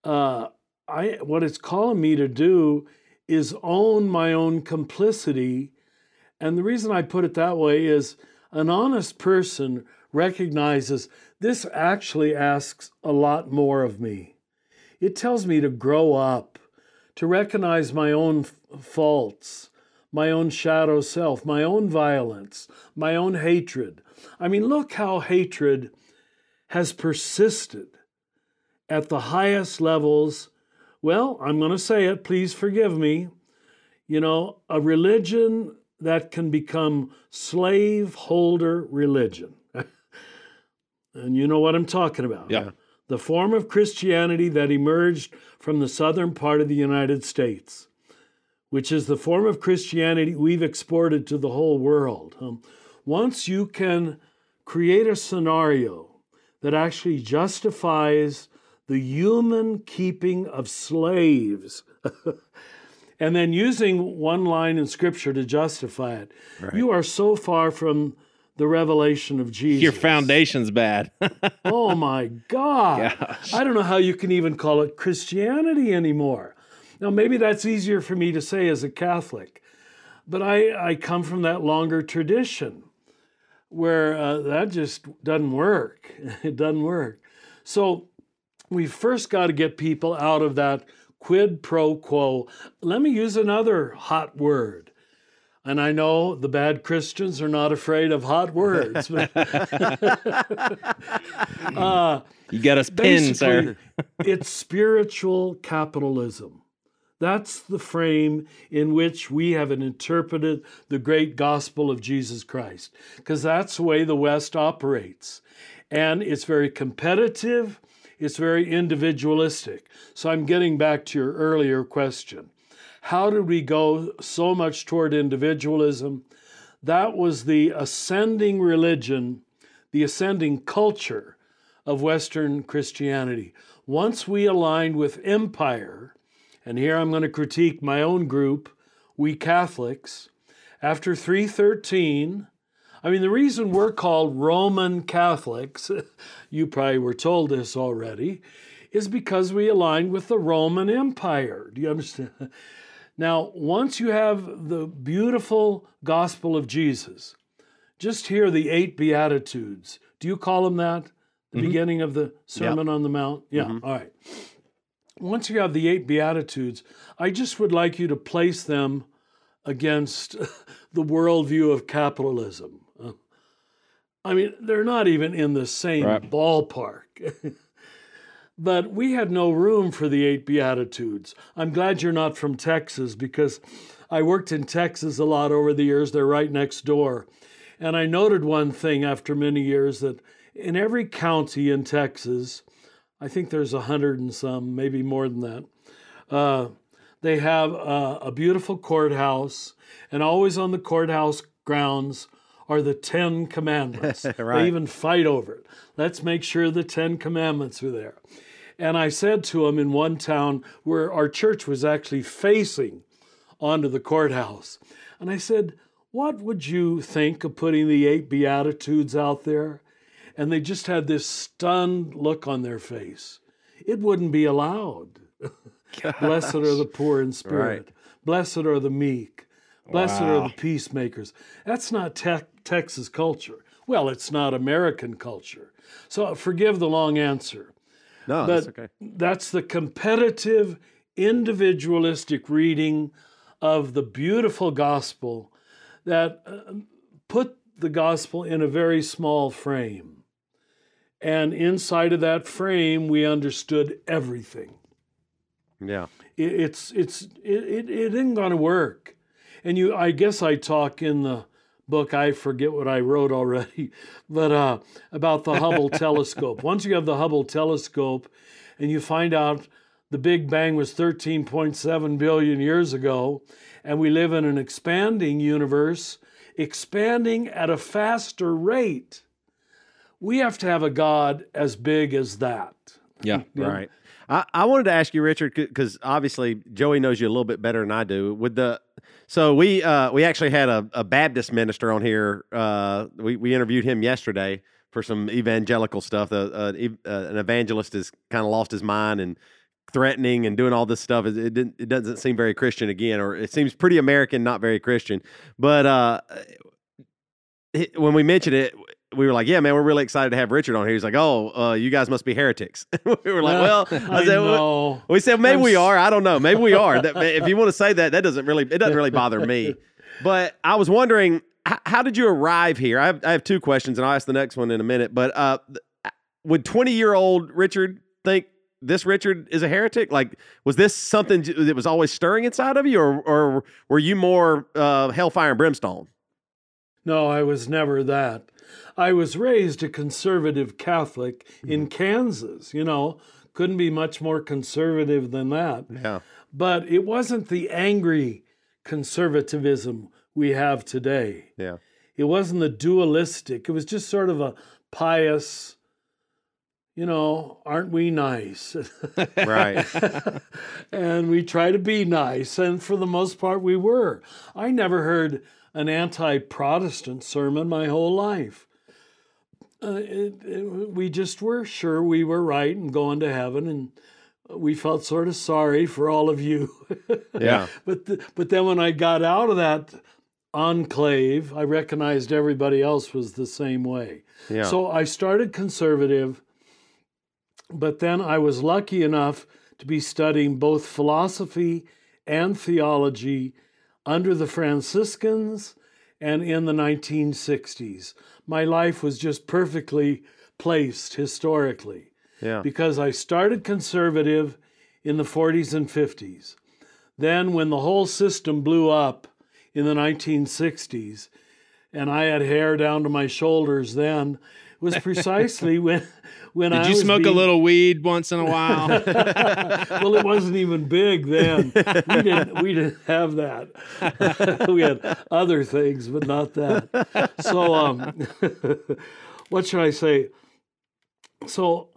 Uh, I what it's calling me to do is own my own complicity and the reason I put it that way is an honest person recognizes this actually asks a lot more of me. It tells me to grow up, to recognize my own faults, my own shadow self, my own violence, my own hatred. I mean, look how hatred has persisted at the highest levels. Well, I'm going to say it, please forgive me. You know, a religion that can become slaveholder religion. and you know what I'm talking about. Yeah. The form of Christianity that emerged from the southern part of the United States, which is the form of Christianity we've exported to the whole world. Um, once you can create a scenario that actually justifies the human keeping of slaves and then using one line in scripture to justify it. Right. You are so far from the revelation of Jesus. Your foundation's bad. oh my God. Gosh. I don't know how you can even call it Christianity anymore. Now, maybe that's easier for me to say as a Catholic, but I, I come from that longer tradition where uh, that just doesn't work. it doesn't work. So we first got to get people out of that quid pro quo. Let me use another hot word. And I know the bad Christians are not afraid of hot words. uh, you got us pinned, sir. it's spiritual capitalism. That's the frame in which we have interpreted the great gospel of Jesus Christ, because that's the way the West operates. and it's very competitive, it's very individualistic. So I'm getting back to your earlier question. How did we go so much toward individualism? That was the ascending religion, the ascending culture of Western Christianity. Once we aligned with empire, and here I'm going to critique my own group, we Catholics, after 313, I mean, the reason we're called Roman Catholics, you probably were told this already, is because we aligned with the Roman Empire. Do you understand? Now, once you have the beautiful gospel of Jesus, just hear the eight Beatitudes. Do you call them that? The mm-hmm. beginning of the Sermon on the Mount? Yeah, mm-hmm. all right. Once you have the eight Beatitudes, I just would like you to place them against the worldview of capitalism. I mean, they're not even in the same right. ballpark. but we had no room for the eight Beatitudes. I'm glad you're not from Texas because I worked in Texas a lot over the years. They're right next door. And I noted one thing after many years that in every county in Texas, I think there's a hundred and some, maybe more than that, uh, they have a, a beautiful courthouse, and always on the courthouse grounds are the Ten Commandments. right. They even fight over it. Let's make sure the Ten Commandments are there. And I said to him in one town where our church was actually facing onto the courthouse, and I said, What would you think of putting the eight Beatitudes out there? And they just had this stunned look on their face. It wouldn't be allowed. Blessed are the poor in spirit. Right. Blessed are the meek. Blessed wow. are the peacemakers. That's not te- Texas culture. Well, it's not American culture. So forgive the long answer. No, but that's okay. That's the competitive, individualistic reading of the beautiful gospel that uh, put the gospel in a very small frame. And inside of that frame, we understood everything. Yeah. It, it's it's it, it, it isn't going to work. And you I guess I talk in the book I forget what I wrote already, but uh, about the Hubble telescope. Once you have the Hubble telescope and you find out the Big Bang was 13.7 billion years ago and we live in an expanding universe, expanding at a faster rate. We have to have a God as big as that. Yeah, right. I, I wanted to ask you, Richard, because obviously Joey knows you a little bit better than I do. With the so we uh, we actually had a, a Baptist minister on here. Uh, we we interviewed him yesterday for some evangelical stuff. Uh, uh, an evangelist has kind of lost his mind and threatening and doing all this stuff. It, it, it doesn't seem very Christian again, or it seems pretty American, not very Christian. But uh, when we mentioned it, we were like, yeah, man, we're really excited to have Richard on here. He's like, oh, uh, you guys must be heretics. we were like, well, I, I said, know. we said maybe I'm we are. I don't know. Maybe we are. that, if you want to say that, that doesn't really it doesn't really bother me. But I was wondering, how, how did you arrive here? I have, I have two questions, and I'll ask the next one in a minute. But uh, would twenty year old Richard think this Richard is a heretic? Like, was this something that was always stirring inside of you, or or were you more uh, hellfire and brimstone? No, I was never that. I was raised a conservative Catholic in mm. Kansas, you know, couldn't be much more conservative than that. Yeah. But it wasn't the angry conservatism we have today. Yeah. It wasn't the dualistic. It was just sort of a pious, you know, aren't we nice? right. and we try to be nice. And for the most part, we were. I never heard an anti Protestant sermon my whole life. Uh, it, it, we just were sure we were right and going to heaven, and we felt sort of sorry for all of you. yeah. But the, but then when I got out of that enclave, I recognized everybody else was the same way. Yeah. So I started conservative, but then I was lucky enough to be studying both philosophy and theology under the Franciscans and in the 1960s. My life was just perfectly placed historically. Yeah. Because I started conservative in the 40s and 50s. Then, when the whole system blew up in the 1960s, and I had hair down to my shoulders then, was precisely when when I Did you was smoke a little weed once in a while? well, it wasn't even big then. We didn't. We didn't have that. we had other things, but not that. So, um, what should I say? So,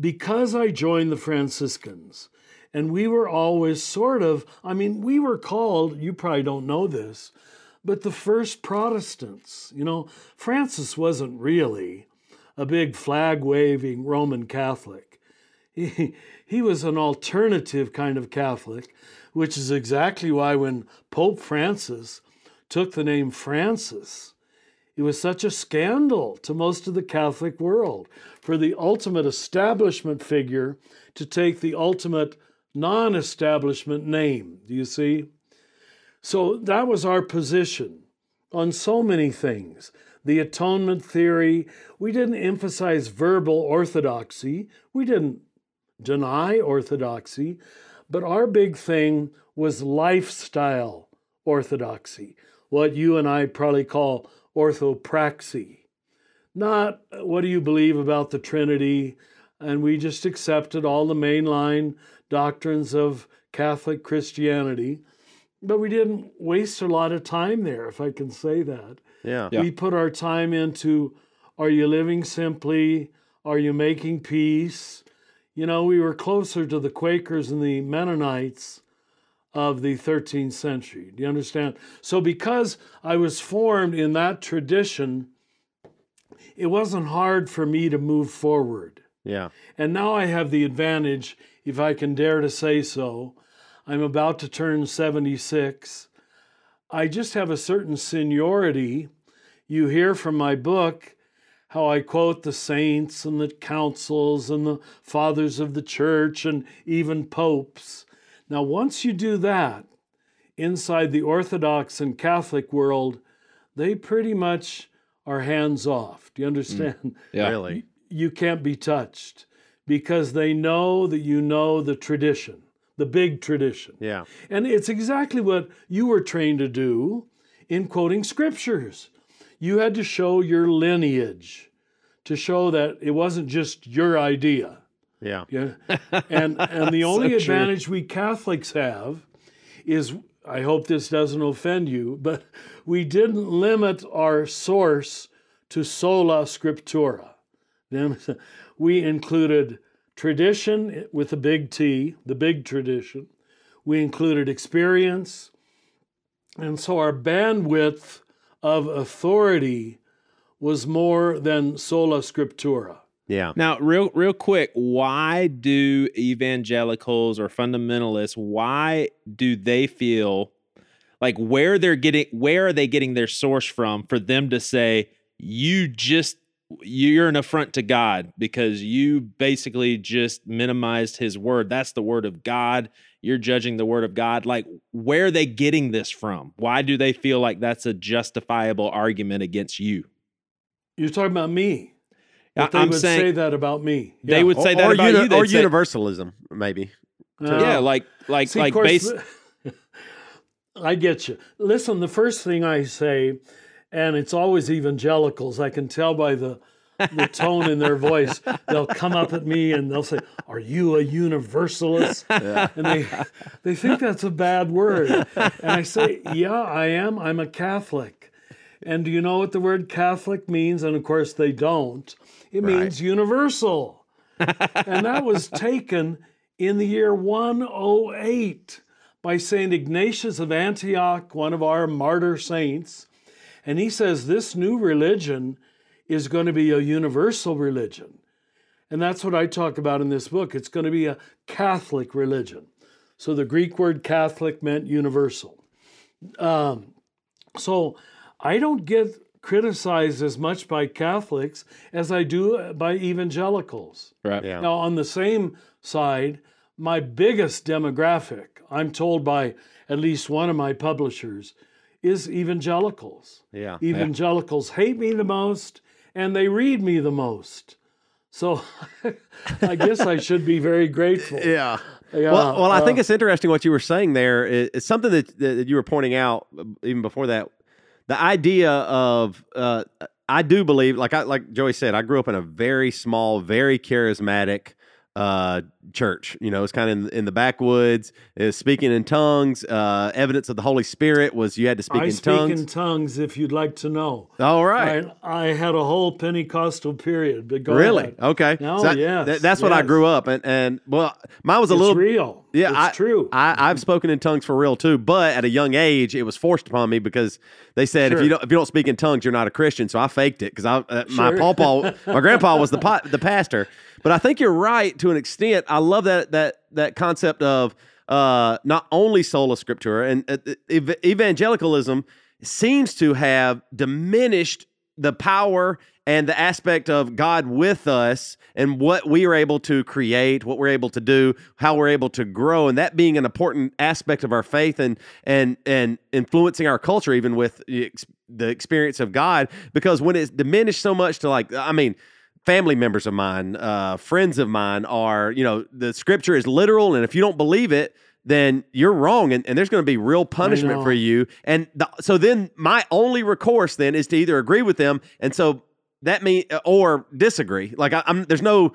because I joined the Franciscans, and we were always sort of. I mean, we were called. You probably don't know this, but the first Protestants. You know, Francis wasn't really a big flag waving Roman Catholic he, he was an alternative kind of Catholic, which is exactly why when Pope Francis took the name Francis, it was such a scandal to most of the Catholic world for the ultimate establishment figure to take the ultimate non establishment name. Do you see? So that was our position on so many things. The atonement theory, we didn't emphasize verbal orthodoxy, we didn't deny orthodoxy, but our big thing was lifestyle orthodoxy, what you and I probably call orthopraxy. Not uh, what do you believe about the Trinity, and we just accepted all the mainline doctrines of Catholic Christianity, but we didn't waste a lot of time there, if I can say that. Yeah. Yeah. We put our time into are you living simply? Are you making peace? You know, we were closer to the Quakers and the Mennonites of the 13th century. Do you understand? So, because I was formed in that tradition, it wasn't hard for me to move forward. Yeah. And now I have the advantage, if I can dare to say so. I'm about to turn 76. I just have a certain seniority. You hear from my book how I quote the saints and the councils and the fathers of the church and even popes. Now, once you do that, inside the Orthodox and Catholic world, they pretty much are hands off. Do you mm. understand? Yeah. Really. you can't be touched because they know that you know the tradition, the big tradition. Yeah. And it's exactly what you were trained to do in quoting scriptures. You had to show your lineage to show that it wasn't just your idea. Yeah. Yeah. And and the only advantage we Catholics have is I hope this doesn't offend you, but we didn't limit our source to sola scriptura. Then we included tradition with a big T, the big tradition. We included experience. And so our bandwidth of authority was more than sola scriptura. Yeah. Now, real real quick, why do evangelicals or fundamentalists why do they feel like where they're getting where are they getting their source from for them to say you just you're an affront to God because you basically just minimized his word. That's the word of God. You're judging the word of God. Like, where are they getting this from? Why do they feel like that's a justifiable argument against you? You're talking about me. I- But they I'm would saying say that about me. they Yeah. would say or, that or about uni- you. They'd or say- universalism, maybe. Uh, yeah, like like see, like course, base. I get you. Listen, the first thing I say, and it's always evangelicals. I can tell by the the tone in their voice. They'll come up at me and they'll say, "Are you a universalist?" And they they think that's a bad word. And I say, "Yeah, I am. I'm a Catholic." And do you know what the word Catholic means? And of course, they don't. It means universal. and that was taken in the year 108 by St. Ignatius of Antioch, one of our martyr saints. And he says this new religion is going to be a universal religion. And that's what I talk about in this book. It's going to be a Catholic religion. So the Greek word Catholic meant universal. Um, so I don't get criticized as much by Catholics as I do by evangelicals. Right. Yeah. Now, on the same side, my biggest demographic, I'm told by at least one of my publishers, is evangelicals. Yeah. Evangelicals hate me the most and they read me the most. So I guess I should be very grateful. Yeah. Yeah, well, well, I think uh, it's interesting what you were saying there. It- It's something that, that you were pointing out uh, even before that. The idea of uh, I do believe, like I like Joey said, I grew up in a very small, very charismatic uh, church. You know, it's kind of in, in the backwoods. It was speaking in tongues. Uh, evidence of the Holy Spirit was you had to speak I in speak tongues. in tongues if you'd like to know. All right. I, I had a whole Pentecostal period, but Really? ahead. Okay. No, that- yes, that- that's what I grew up and and well, mine was a It's little real. Yeah, it's I- true. I, I've spoken in tongues for real too, but at a young age, it was forced upon me because they said if you don't if you don't speak in tongues, you're not a Christian. So I faked it because I uh, my Sure. pawpaw, my grandpa was the the pastor. But I think you're right to an extent. I love that that that concept of uh, not only sola scriptura and uh, ev- evangelicalism seems to have diminished the power and the aspect of God with us and what we are able to create, what we're able to do, how we're able to grow, and that being an important aspect of our faith and and and influencing our culture, even with the the experience of God. Because when it's diminished so much to like, I mean. Family members of mine, uh, friends of mine are, you know, the scripture is literal, and if you don't believe it, then you're wrong, and, and there's going to be real punishment for you. And the, so then my only recourse then is to either agree with them, and so that mean or disagree. Like I, I'm, there's no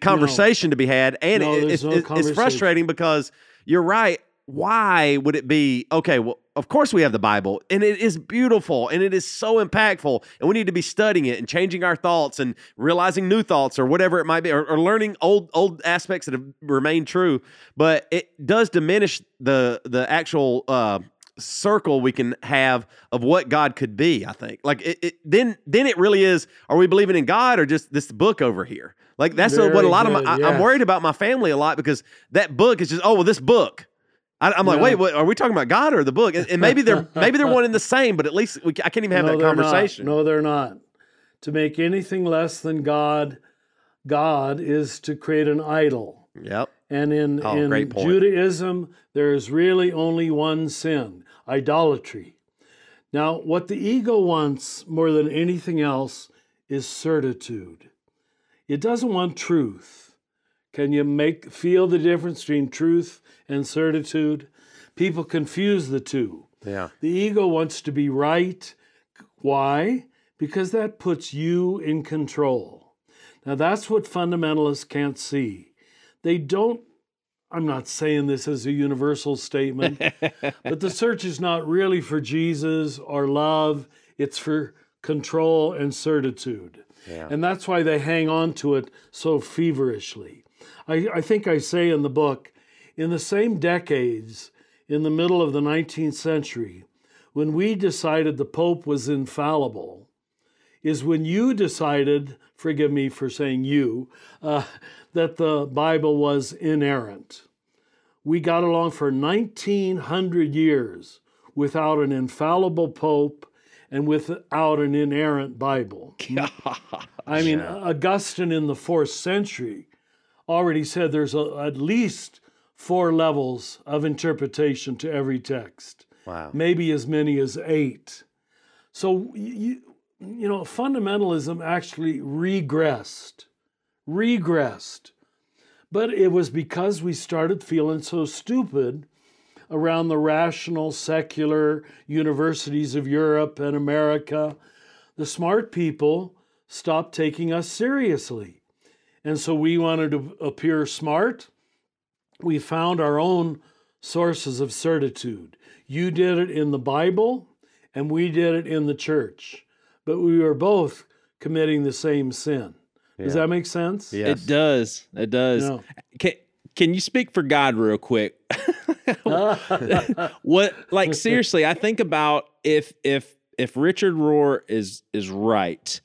conversation to be had, and No, it- it's, no it's- it's frustrating because you're right. Why would it be okay? Well, of course we have the Bible, and it is beautiful, and it is so impactful, and we need to be studying it and changing our thoughts and realizing new thoughts or whatever it might be, or, or learning old old aspects that have remained true. But it does diminish the the actual. Uh, circle we can have of what God could be. I think like it, it then then it really is. Are we believing in God or just this book over here? Like that's what a lot of good, my. I, I'm yes. worried about my family a lot because that book is just oh well this book. I, I'm like wait what, are we talking about God or the book? And, and maybe they're maybe they're one and the same, but at least we, I can't even have no, that they're not. conversation. No, they're not. To make anything less than God, God is to create an idol. Yep. And in, Oh, in. Judaism, there is really only one sin idolatry. Now, what the ego wants more than anything else is certitude. It doesn't want truth. Can you make feel the difference between truth and certitude? People confuse the two. Yeah. The ego wants to be right. Why? Because that puts you in control. Now, that's what fundamentalists can't see. They don't, I'm not saying this as a universal statement, but the search is not really for Jesus or love, it's for control and certitude. Yeah. And that's why they hang on to it so feverishly. I, I think I say in the book, in the same decades, in the middle of the 19th century, when we decided the Pope was infallible, is when you decided, forgive me for saying you, uh, that the Bible was inerrant. We got along for 1900 years without an infallible Pope and without an inerrant Bible. I mean, Augustine in the fourth century already said there's a, at least four levels of interpretation to every text, Wow. maybe as many as eight. So, you, you know, fundamentalism actually regressed, regressed. But it was because we started feeling so stupid around the rational, secular universities of Europe and America. The smart people stopped taking us seriously. And so we wanted to appear smart. We found our own sources of certitude. You did it in the Bible, and we did it in the church. But we were both committing the same sin. Does that make sense? Yes. It does. It does. No. Can Can you speak for God real quick? what like seriously? I think about if if if Richard Rohr is is right.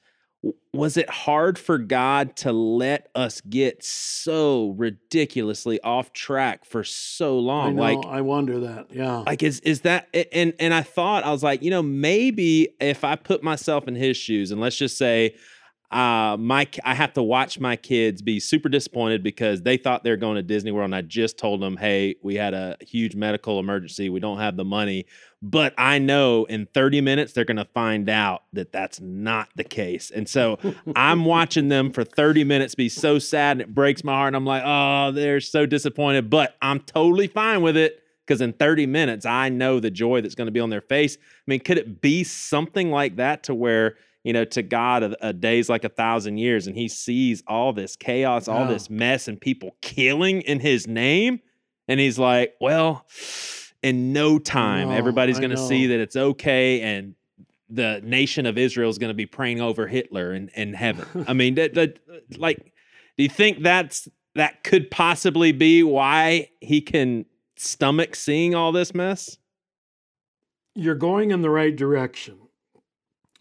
Was it hard for God to let us get so ridiculously off track for so long? I know. Like I wonder that. Yeah. like is is that and and I thought I was like, you know, maybe if I put myself in his shoes and let's just say uh my I have to watch my kids be super disappointed because they thought they were going to Disney World and I just told them, "Hey, we had a huge medical emergency. We don't have the money." But I know in 30 minutes they're going to find out that that's not the case. And so I'm watching them for 30 minutes be so sad and it breaks my heart and I'm like, "Oh, they're so disappointed." But I'm totally fine with it because in 30 minutes I know the joy that's going to be on their face. I mean, could it be something like that to where, you know, to God, a, a day's like a thousand years, and he sees all this chaos, all this mess, and people killing in his name. And he's like, well, in no time, everybody's going to see that it's okay. And the nation of Israel is going to be praying over Hitler in, in heaven. I mean, that, that, like, do you think that's that could possibly be why he can stomach seeing all this mess? you're going in the right direction.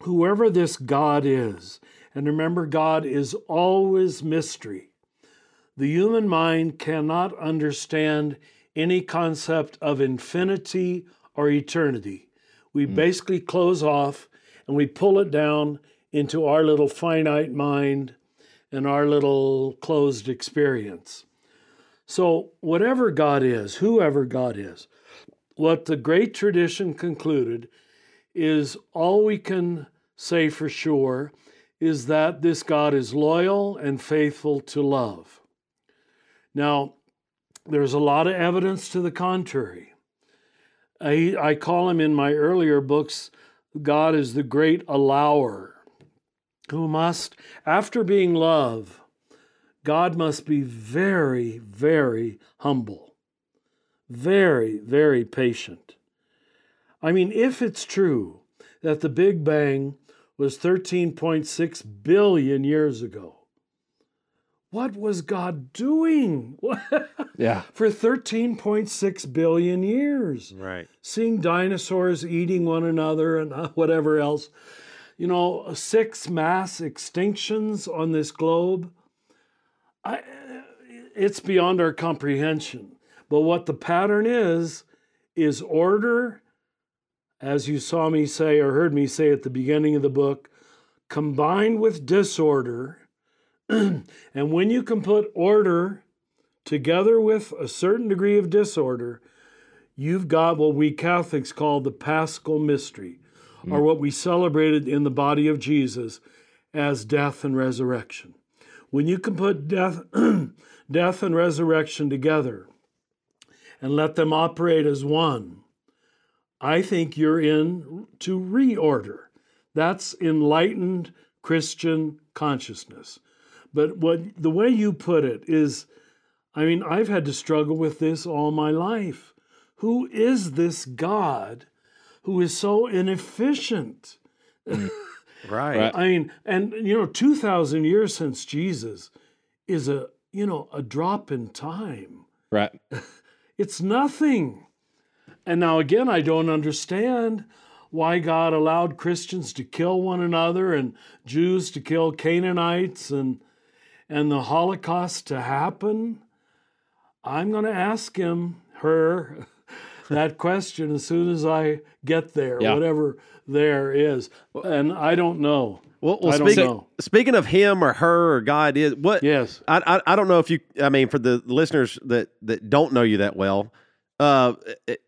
Whoever this God is, and remember, God is always mystery. The human mind cannot understand any concept of infinity or eternity. We hmm. basically close off and we pull it down into our little finite mind and our little closed experience. So, whatever God is, whoever God is, what the great tradition concluded is all we can say for sure is that this God is loyal and faithful to love. Now, there's a lot of evidence to the contrary. I, I call him in my earlier books, God is the great allower who must, after being love, God must be very, very humble very, very patient. I mean, if it's true that the Big Bang was 13.6 billion years ago, what was God doing Yeah. for 13.6 billion years? Right. Seeing dinosaurs eating one another and uh, whatever else. You know, six mass extinctions on this globe. I, it's beyond our comprehension. But what the pattern is, is order, as you saw me say or heard me say at the beginning of the book, combined with disorder. and when you can put order together with a certain degree of disorder, you've got what we Catholics call the Paschal Mystery, hmm. or what we celebrated in the body of Jesus as death and resurrection. When you can put death, death and resurrection together, and let them operate as one, I think you're in to reorder. That's enlightened Christian consciousness. But what the way you put it is, I mean, I've had to struggle with this all my life. Who is this God who is so inefficient? Mm, right. Right. I mean, and you know, 2,000 years since Jesus is a, you know, a drop in time. Right. It's nothing. And now, again, I don't understand why God allowed Christians to kill one another and Jews to kill Canaanites and, and the Holocaust to happen. I'm going to ask him, her, that question as soon as I get there, Yeah. whatever there is. And I don't know. Well, well I don't speaking, know. speaking of him or her or God is what Yes. I, I I don't know if you I mean for the listeners that that don't know you that well, uh, it-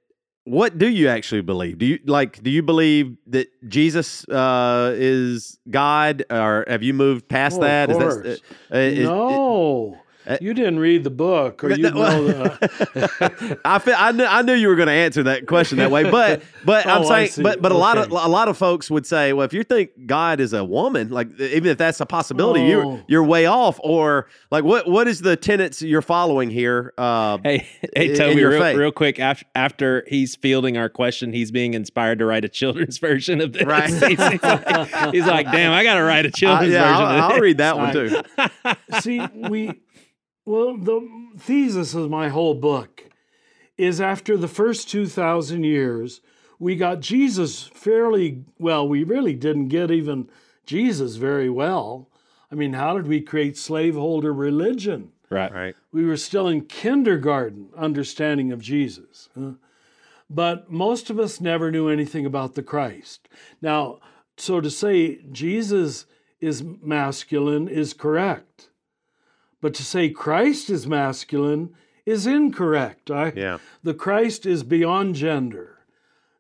what do you actually believe? Do you like do you believe that Jesus uh, is God, or have you moved past Oh, of that? Is that uh, is- no. uh, you didn't read the book, or you No, know the, I feel, I knew I knew you were going to answer that question that way, but but I'm Oh, saying, see. but but a lot of a lot of folks would say, well, if you think God is a woman, like even if that's a possibility, Oh. you're you're way off. Or like, what what is the tenets you're following here? Uh, Hey, hey, Toby, real, faith. real quick. After, after he's fielding our question, he's being inspired to write a children's version of this. Right. he's, he's like, he's like, damn, I got to write a children's yeah, version I'll, of I'll read that one too. See, we, well, the thesis of my whole book is after the first 2,000 years, we got Jesus fairly well. We really didn't get even Jesus very well. I mean, how did we create slaveholder religion? Right. Right. we were still in kindergarten understanding of Jesus. huh? But most of us never knew anything about the Christ. Now, so to say Jesus is masculine is correct. But to say Christ is masculine is incorrect. I, Yeah. The Christ is beyond gender.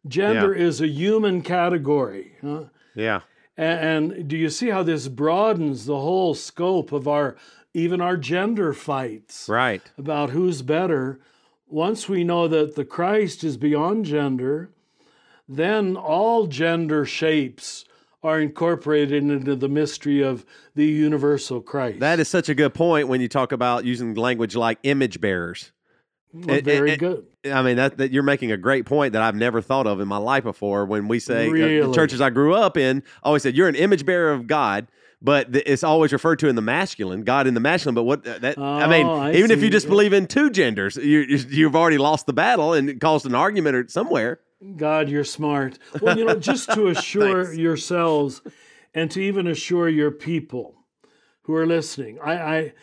Gender is a human category. huh? Yeah. And, and do you see how this broadens the whole scope of our even our gender fights Right. about who's better? Once we know that the Christ is beyond gender, then all gender shapes are incorporated into the mystery of the universal Christ. That is such a good point when you talk about using language like image bearers. Well, it- very it- good. I mean that, that you're making a great point that I've never thought of in my life before. When we say uh, the churches I grew up in always said you're an image bearer of God, but th- it's always referred to in the masculine, God in the masculine. But what uh, that I mean, Oh, I even if you just believe in two genders, you, you- you've already lost the battle and it caused an argument or somewhere. God, you're smart. Well, you know, just to assure yourselves and to even assure your people who are listening, I, I,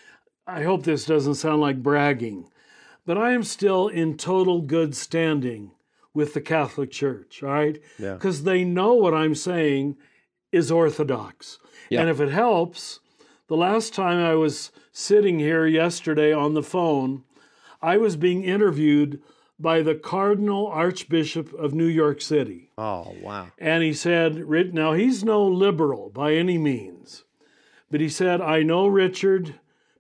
I hope this doesn't sound like bragging, but I am still in total good standing with the Catholic Church, all right? Yeah. Because they know what I'm saying is orthodox. Yeah. And if it helps, the last time I was sitting here yesterday on the phone, I was being interviewed by the Cardinal Archbishop of New York City. Oh wow! And he said, "Rit- now he's no liberal by any means, but he said, I know, Richard,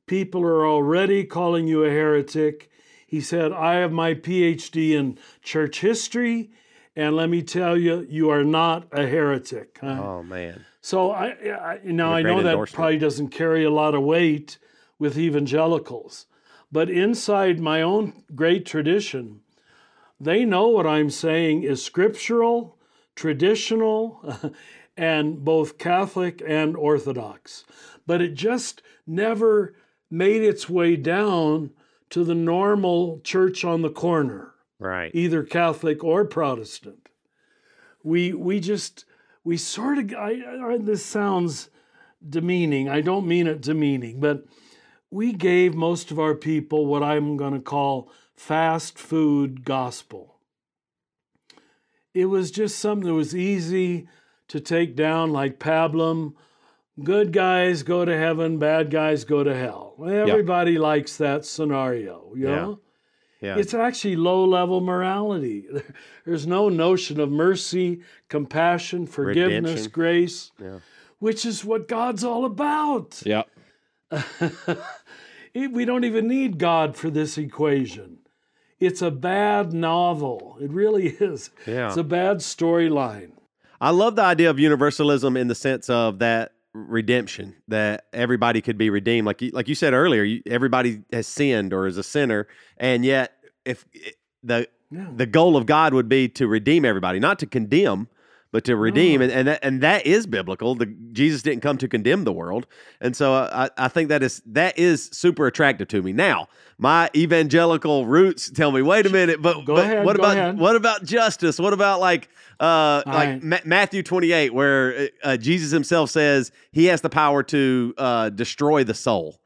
people are already calling you a heretic. He said, I have my PhD in church history, and let me tell you, you are not a heretic. huh?" Oh man! So I, I now I know that probably doesn't carry a lot of weight with evangelicals, but inside my own great tradition, they know what I'm saying is scriptural, traditional, and both Catholic and Orthodox. But it just never made its way down to the normal church on the corner Right. either Catholic or Protestant. We we just we sort of I, I, this sounds demeaning. I don't mean it demeaning, but we gave most of our people what I'm going to call fast food gospel. It was just something that was easy to take down, like pablum. Good guys go to heaven, bad guys go to hell. Everybody likes that scenario, you Yeah. know? Yeah. It's actually low level morality. There's no notion of mercy, compassion, forgiveness, Redemption. grace, Yeah. which is what God's all about. Yeah. It- we don't even need God for this equation. It's a bad novel. It really is. Yeah. It's a bad storyline. I love the idea of universalism in the sense of that redemption that everybody could be redeemed. Like you, like you said earlier, you, everybody has sinned or is a sinner, and yet if the Yeah. the goal of God would be to redeem everybody, not to condemn, but to redeem, and and that, and that is biblical. The Jesus didn't come to condemn the world, and so I, I think that is that is super attractive to me. Now, my evangelical roots tell me, wait a minute, but, Go but ahead, what about ahead. what about justice? What about like uh like right. Ma- Matthew twenty eight, where uh, Jesus himself says he has the power to uh, destroy the soul,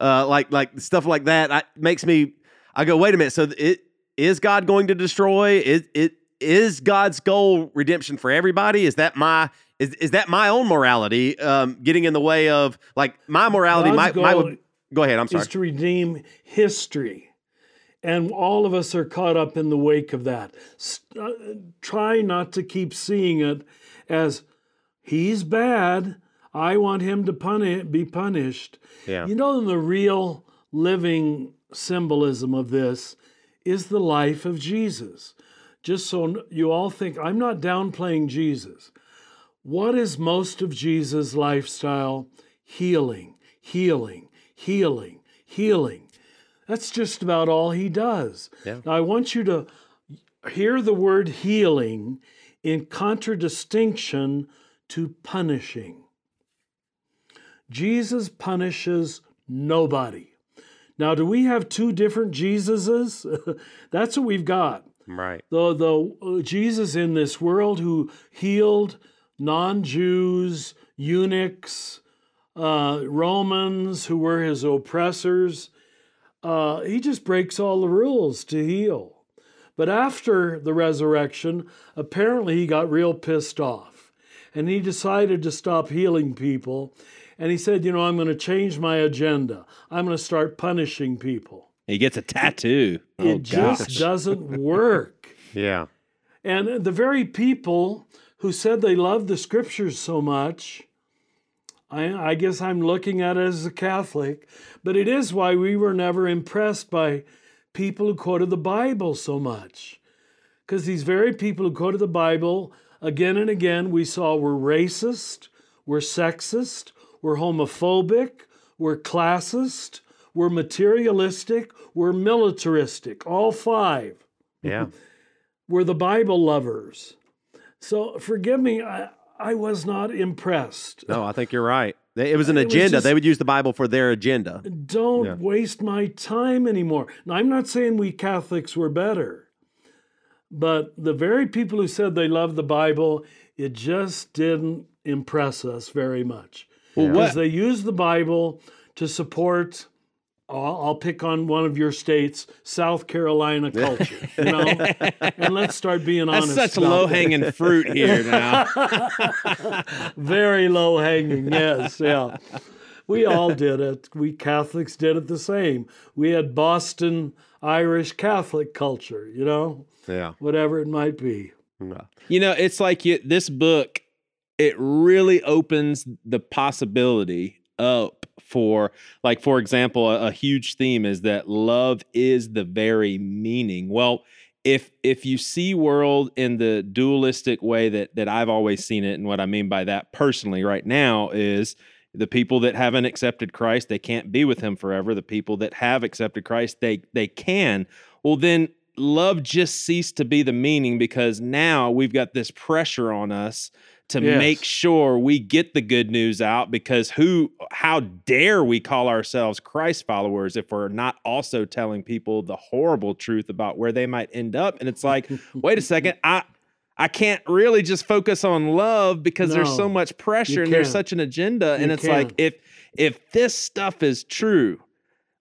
uh, like like stuff like that. I, makes me. I go, wait a minute. So it is God going to destroy? Is it is God's goal redemption for everybody? Is that my is is that my own morality um, getting in the way of like my morality? My, my go ahead. I'm sorry. is to redeem history. And all of us are caught up in the wake of that. Uh, try not to keep seeing it as he's bad. I want him to puni- be punished. Yeah. You know, the real living symbolism of this is the life of Jesus. Just so you all think, I'm not downplaying Jesus. What is most of Jesus' lifestyle? Healing, healing, healing, healing. That's just about all he does. Yeah. Now, I want you to hear the word healing in contradistinction to punishing. Jesus punishes nobody. Now, do we have two different Jesuses? That's what we've got right. the the uh, Jesus in this world who healed non-Jews, eunuchs, uh, Romans who were his oppressors. Uh, he just breaks all the rules to heal. But after the resurrection, apparently he got real pissed off, and he decided to stop healing people. And he said, "You know, I'm going to change my agenda. I'm going to start punishing people." He gets a tattoo. Oh, it just doesn't work. Yeah. And the very people who said they loved the scriptures so much, I, I guess I'm looking at it as a Catholic, but it is why we were never impressed by people who quoted the Bible so much. Because these very people who quoted the Bible again and again we saw we're racist, we're sexist, we're homophobic, we're classist, we're materialistic, we're militaristic, all five. Yeah. We're the Bible lovers. So forgive me, I, I was not impressed. No, I think you're right. It was uh, an It was agenda. just- they would use the Bible for their agenda. Don't Yeah. waste my time anymore. Now, I'm not saying we Catholics were better, but the very people who said they loved the Bible, it just didn't impress us very much. Well, Because they used the Bible to support, I'll, I'll pick on one of your states, South Carolina culture, you know? and let's start being That's honest. such about low hanging fruit here now. Very low hanging, yes, yeah. We all did it. We Catholics did it the same. We had Boston Irish Catholic culture, you know, Yeah. whatever it might be. Yeah. You know, it's like you, this book, it really opens the possibility up for, like, for example, a, a huge theme is that love is the very meaning. Well, if if you see world in the dualistic way that that I've always seen it, and what I mean by that personally right now is the people that haven't accepted Christ, they can't be with him forever. The people that have accepted Christ, they they can. Well, then love just ceased to be the meaning because now we've got this pressure on us to Yes. make sure we get the good news out because who how dare we call ourselves Christ followers if we're not also telling people the horrible truth about where they might end up and it's like wait a second I I can't really just focus on love because there's so much pressure and there's such an agenda and it's like can't. if if this stuff is true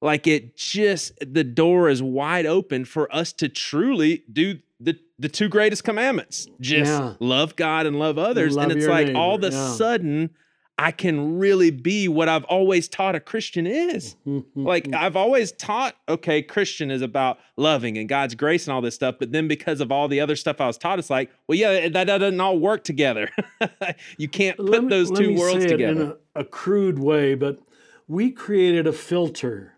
like it just the door is wide open for us to truly do the the two greatest commandments just Yeah. love god and love others. And it's like all of a yeah. sudden i can really be what i've always taught a christian is. Mm-hmm. Like i've always taught okay christian is about loving and god's grace and all this stuff but then because of all the other stuff i was taught it's like well yeah that doesn't all work together. You can't put me- those two worlds say it together. in a, a crude way, but we created a filter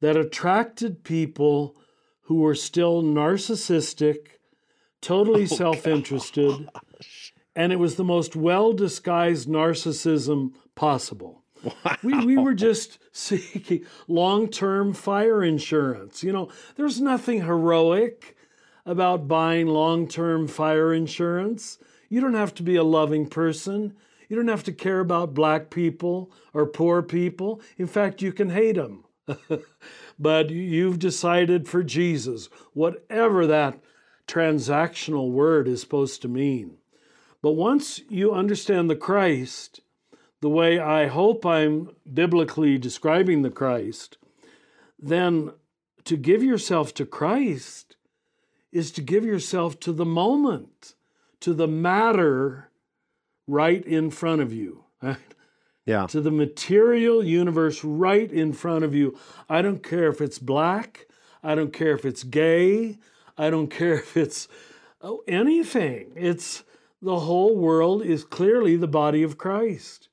that attracted people who were still narcissistic, totally Oh, self interested, and it was the most well disguised narcissism possible. We, we were just seeking long term fire insurance. You know, there's nothing heroic about buying long term fire insurance. You don't have to be a loving person. You don't have to care about black people or poor people. In fact, you can hate them. but you've decided for Jesus, whatever that transactional word is supposed to mean. But once you understand the Christ, the way I hope I'm biblically describing the Christ, then to give yourself to Christ is to give yourself to the moment, to the matter right in front of you. right? Yeah. to the material universe right in front of you. I don't care if it's black. I don't care if it's gay. I don't care if it's oh, anything. It's the whole world is clearly the body of Christ.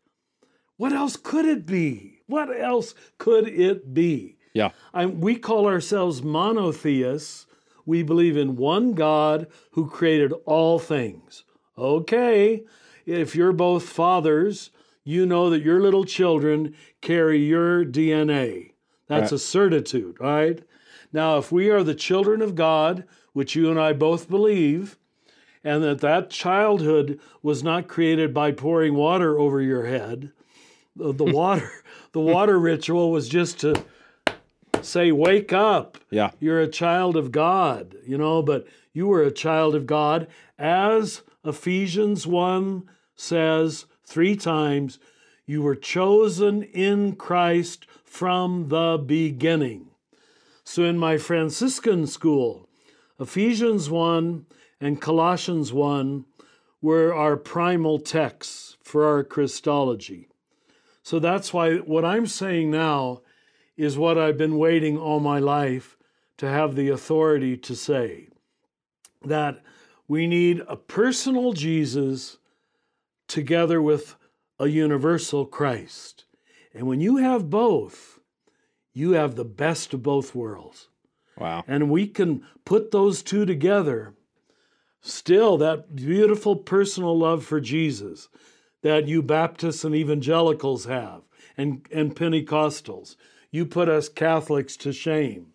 What else could it be? What else could it be? yeah I, we call ourselves monotheists. We believe in one God who created all things. Okay, if you're both fathers, you know that your little children carry your DNA. That's a certitude, right? Now, if we are the children of God, which you and I both believe, and that that childhood was not created by pouring water over your head, the, the water, the water ritual was just to say, "Wake up! yeah You're a child of God." You know, but you were a child of God, as Ephesians one says three times. You were chosen in Christ from the beginning. So, in my Franciscan school, Ephesians 1 and Colossians 1 were our primal texts for our Christology. So, that's why what I'm saying now is what I've been waiting all my life to have the authority to say that we need a personal Jesus together with a universal Christ. And when you have both, you have the best of both worlds. wow And we can put those two together still that beautiful personal love for Jesus that you Baptists and evangelicals have and, and Pentecostals. You put us Catholics to shame.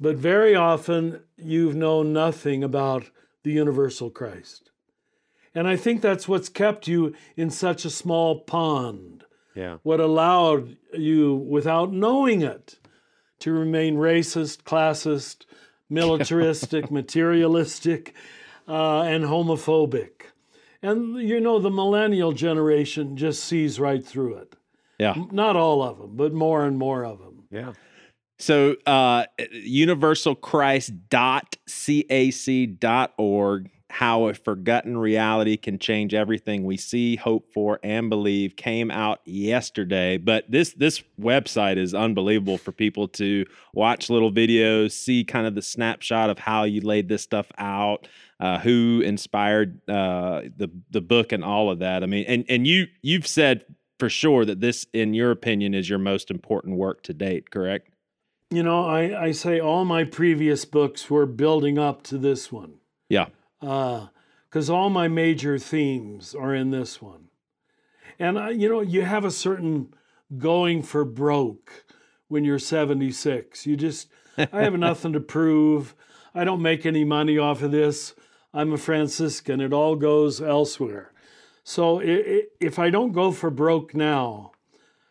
But very often you've known nothing about the universal Christ. And I think that's what's kept you in such a small pond. Yeah. What allowed you, without knowing it, to remain racist, classist, militaristic, materialistic, uh, and homophobic. And you know, the millennial generation just sees right through it. Yeah. Not all of them, but more and more of them. Yeah. So uh universalchrist.cac.org how a forgotten reality can change everything we see, hope for, and believe came out yesterday. But this this website is unbelievable for people to watch little videos, see kind of the snapshot of how you laid this stuff out, uh, who inspired uh, the the book, and all of that. I mean, and and you you've said for sure that this, in your opinion, is your most important work to date. Correct? You know, I, I say all my previous books were building up to this one. Yeah. Because all my major themes are in this one. And uh, you know, you have a certain going for broke when you're 76. You just, I have nothing to prove. I don't make any money off of this. I'm a Franciscan. It all goes elsewhere. So i- i- if I don't go for broke now,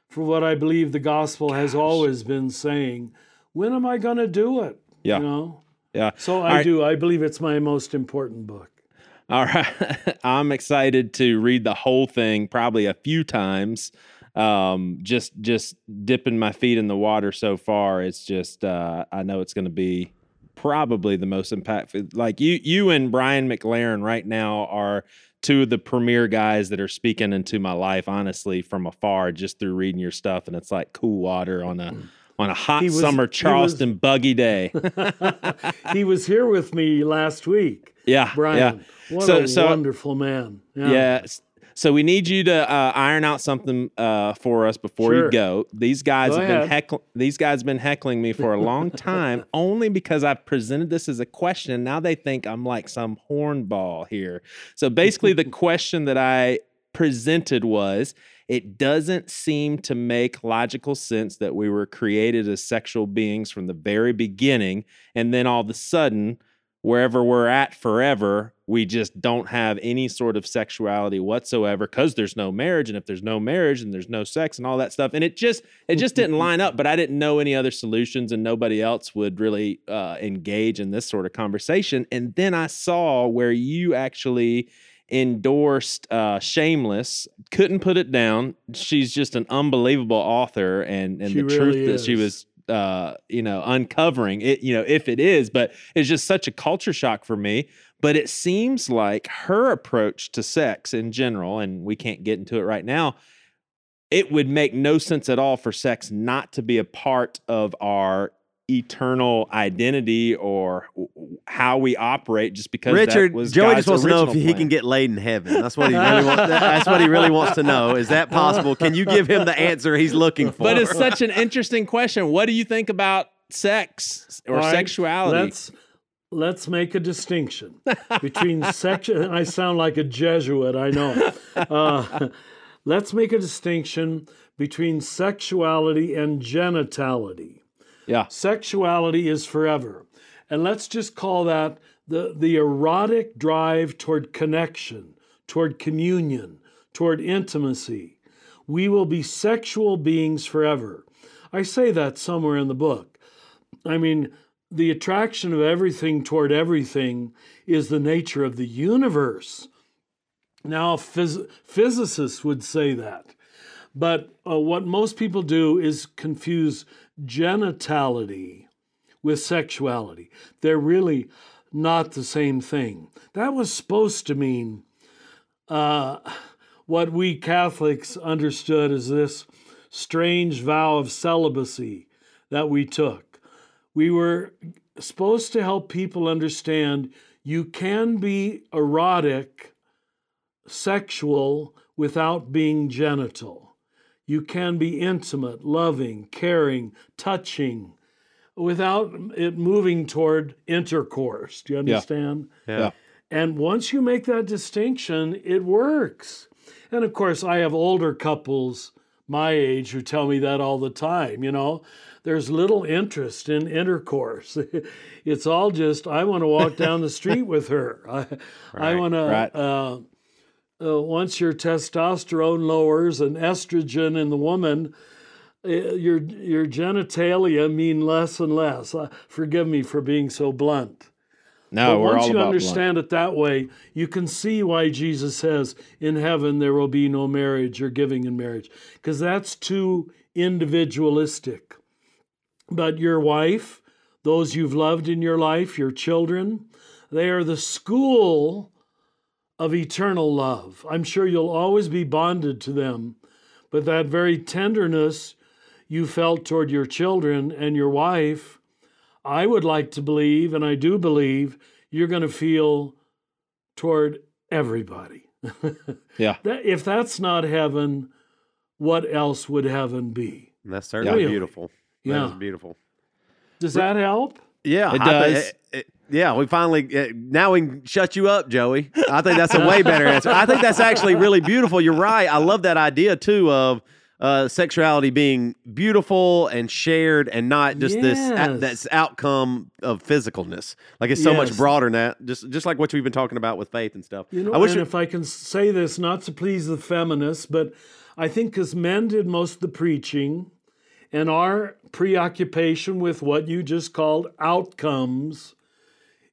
for what I believe the gospel has always been saying, when am I going to do it? Yeah. You know. Yeah. So I right. do. I believe it's my most important book. All right. I'm excited to read the whole thing probably a few times. Um, just just dipping my feet in the water so far. It's just uh, I know it's going to be probably the most impactful. Like you you and Brian McLaren right now are two of the premier guys that are speaking into my life honestly from afar just through reading your stuff and it's like cool water on a on a hot was- summer he was- Charleston buggy day. he was here with me last week, Yeah. Brian. Yeah. What So- a so- wonderful man. Yeah. s- So we need you to uh, iron out something uh, for us before Sure. you go. These guys Go have been ahead. heckling. These guys have been heckling me for a long time, only because I've presented this as a question. Now they think I'm like some hornball here. So basically, the question that I presented was: It doesn't seem to make logical sense that we were created as sexual beings from the very beginning, and then all of a sudden wherever we're at forever, we just don't have any sort of sexuality whatsoever because there's no marriage. And if there's no marriage and there's no sex and all that stuff, and it just it just didn't line up. But I didn't know any other solutions, and nobody else would really uh, engage in this sort of conversation. And then I saw where you actually endorsed uh, Shameless. Couldn't put it down. She's just an unbelievable author, and and She the truth really that she was uh, you know, uncovering it, you know, if it is, but it's just such a culture shock for me. But it seems like her approach to sex in general, and we can't get into it right now, it would make no sense at all for sex not to be a part of our eternal identity or w- w- how we operate just because Richard, that was Joey God's just wants to know if original he can get laid in heaven. That's what he really wants. That's what he really wants to know. Is that possible? Can you give him the answer he's looking for? But it's such an interesting question. What do you think about sex or All right, sexuality? Let's let's make a distinction between sex. I sound like a Jesuit, I know. Uh, let's make a distinction between sexuality and genitality. Yeah. Sexuality is forever, and let's just call that the the erotic drive toward connection, toward communion, toward intimacy. We will be sexual beings forever. I say that somewhere in the book. I mean, the attraction of everything toward everything is the nature of the universe. Now, phys- physicists would say that. But uh, what most people do is confuse genitality with sexuality. They're really not the same thing. That was supposed to mean uh, what we Catholics understood as this strange vow of celibacy that we took. We were supposed to help people understand you can be erotic, sexual, without being genital. You can be intimate, loving, caring, touching, without it moving toward intercourse. Do you understand? yeah. And once you make that distinction, it works. And of course, I have older couples my age who tell me that all the time, you know. There's little interest in intercourse. it's all just, I want to walk down the street with her. I, I want to, right. uh, uh, once your testosterone lowers and estrogen in the woman, uh, your your genitalia mean less and less. Uh, forgive me for being so blunt. No, but we're once all you about understand it that way, you can see why Jesus says, "In heaven there will be no marriage or giving in marriage," because that's too individualistic. But your wife, those you've loved in your life, your children, they are the school of eternal love. I'm sure you'll always be bonded to them, but that very tenderness you felt toward your children and your wife, I would like to believe, and I do believe, you're going to feel toward everybody. Yeah. If that's not heaven, what else would heaven be? And that's certainly Really? beautiful. That Yeah. is beautiful. Does that help? Yeah, It I thi- does. it- it- yeah, we finally uh, now we can shut you up, Joey. I think that's a way better answer. I think that's actually really beautiful. You're right. I love that idea too of uh, sexuality being beautiful and shared, and not just this Yes. this outcome of physicalness. Like it's so much broader than that. Just just like what we've been talking about with faith and stuff. You know, I wish it- if I can say this, not to please the feminists, but I think because men did most of the preaching, and our preoccupation with what you just called outcomes,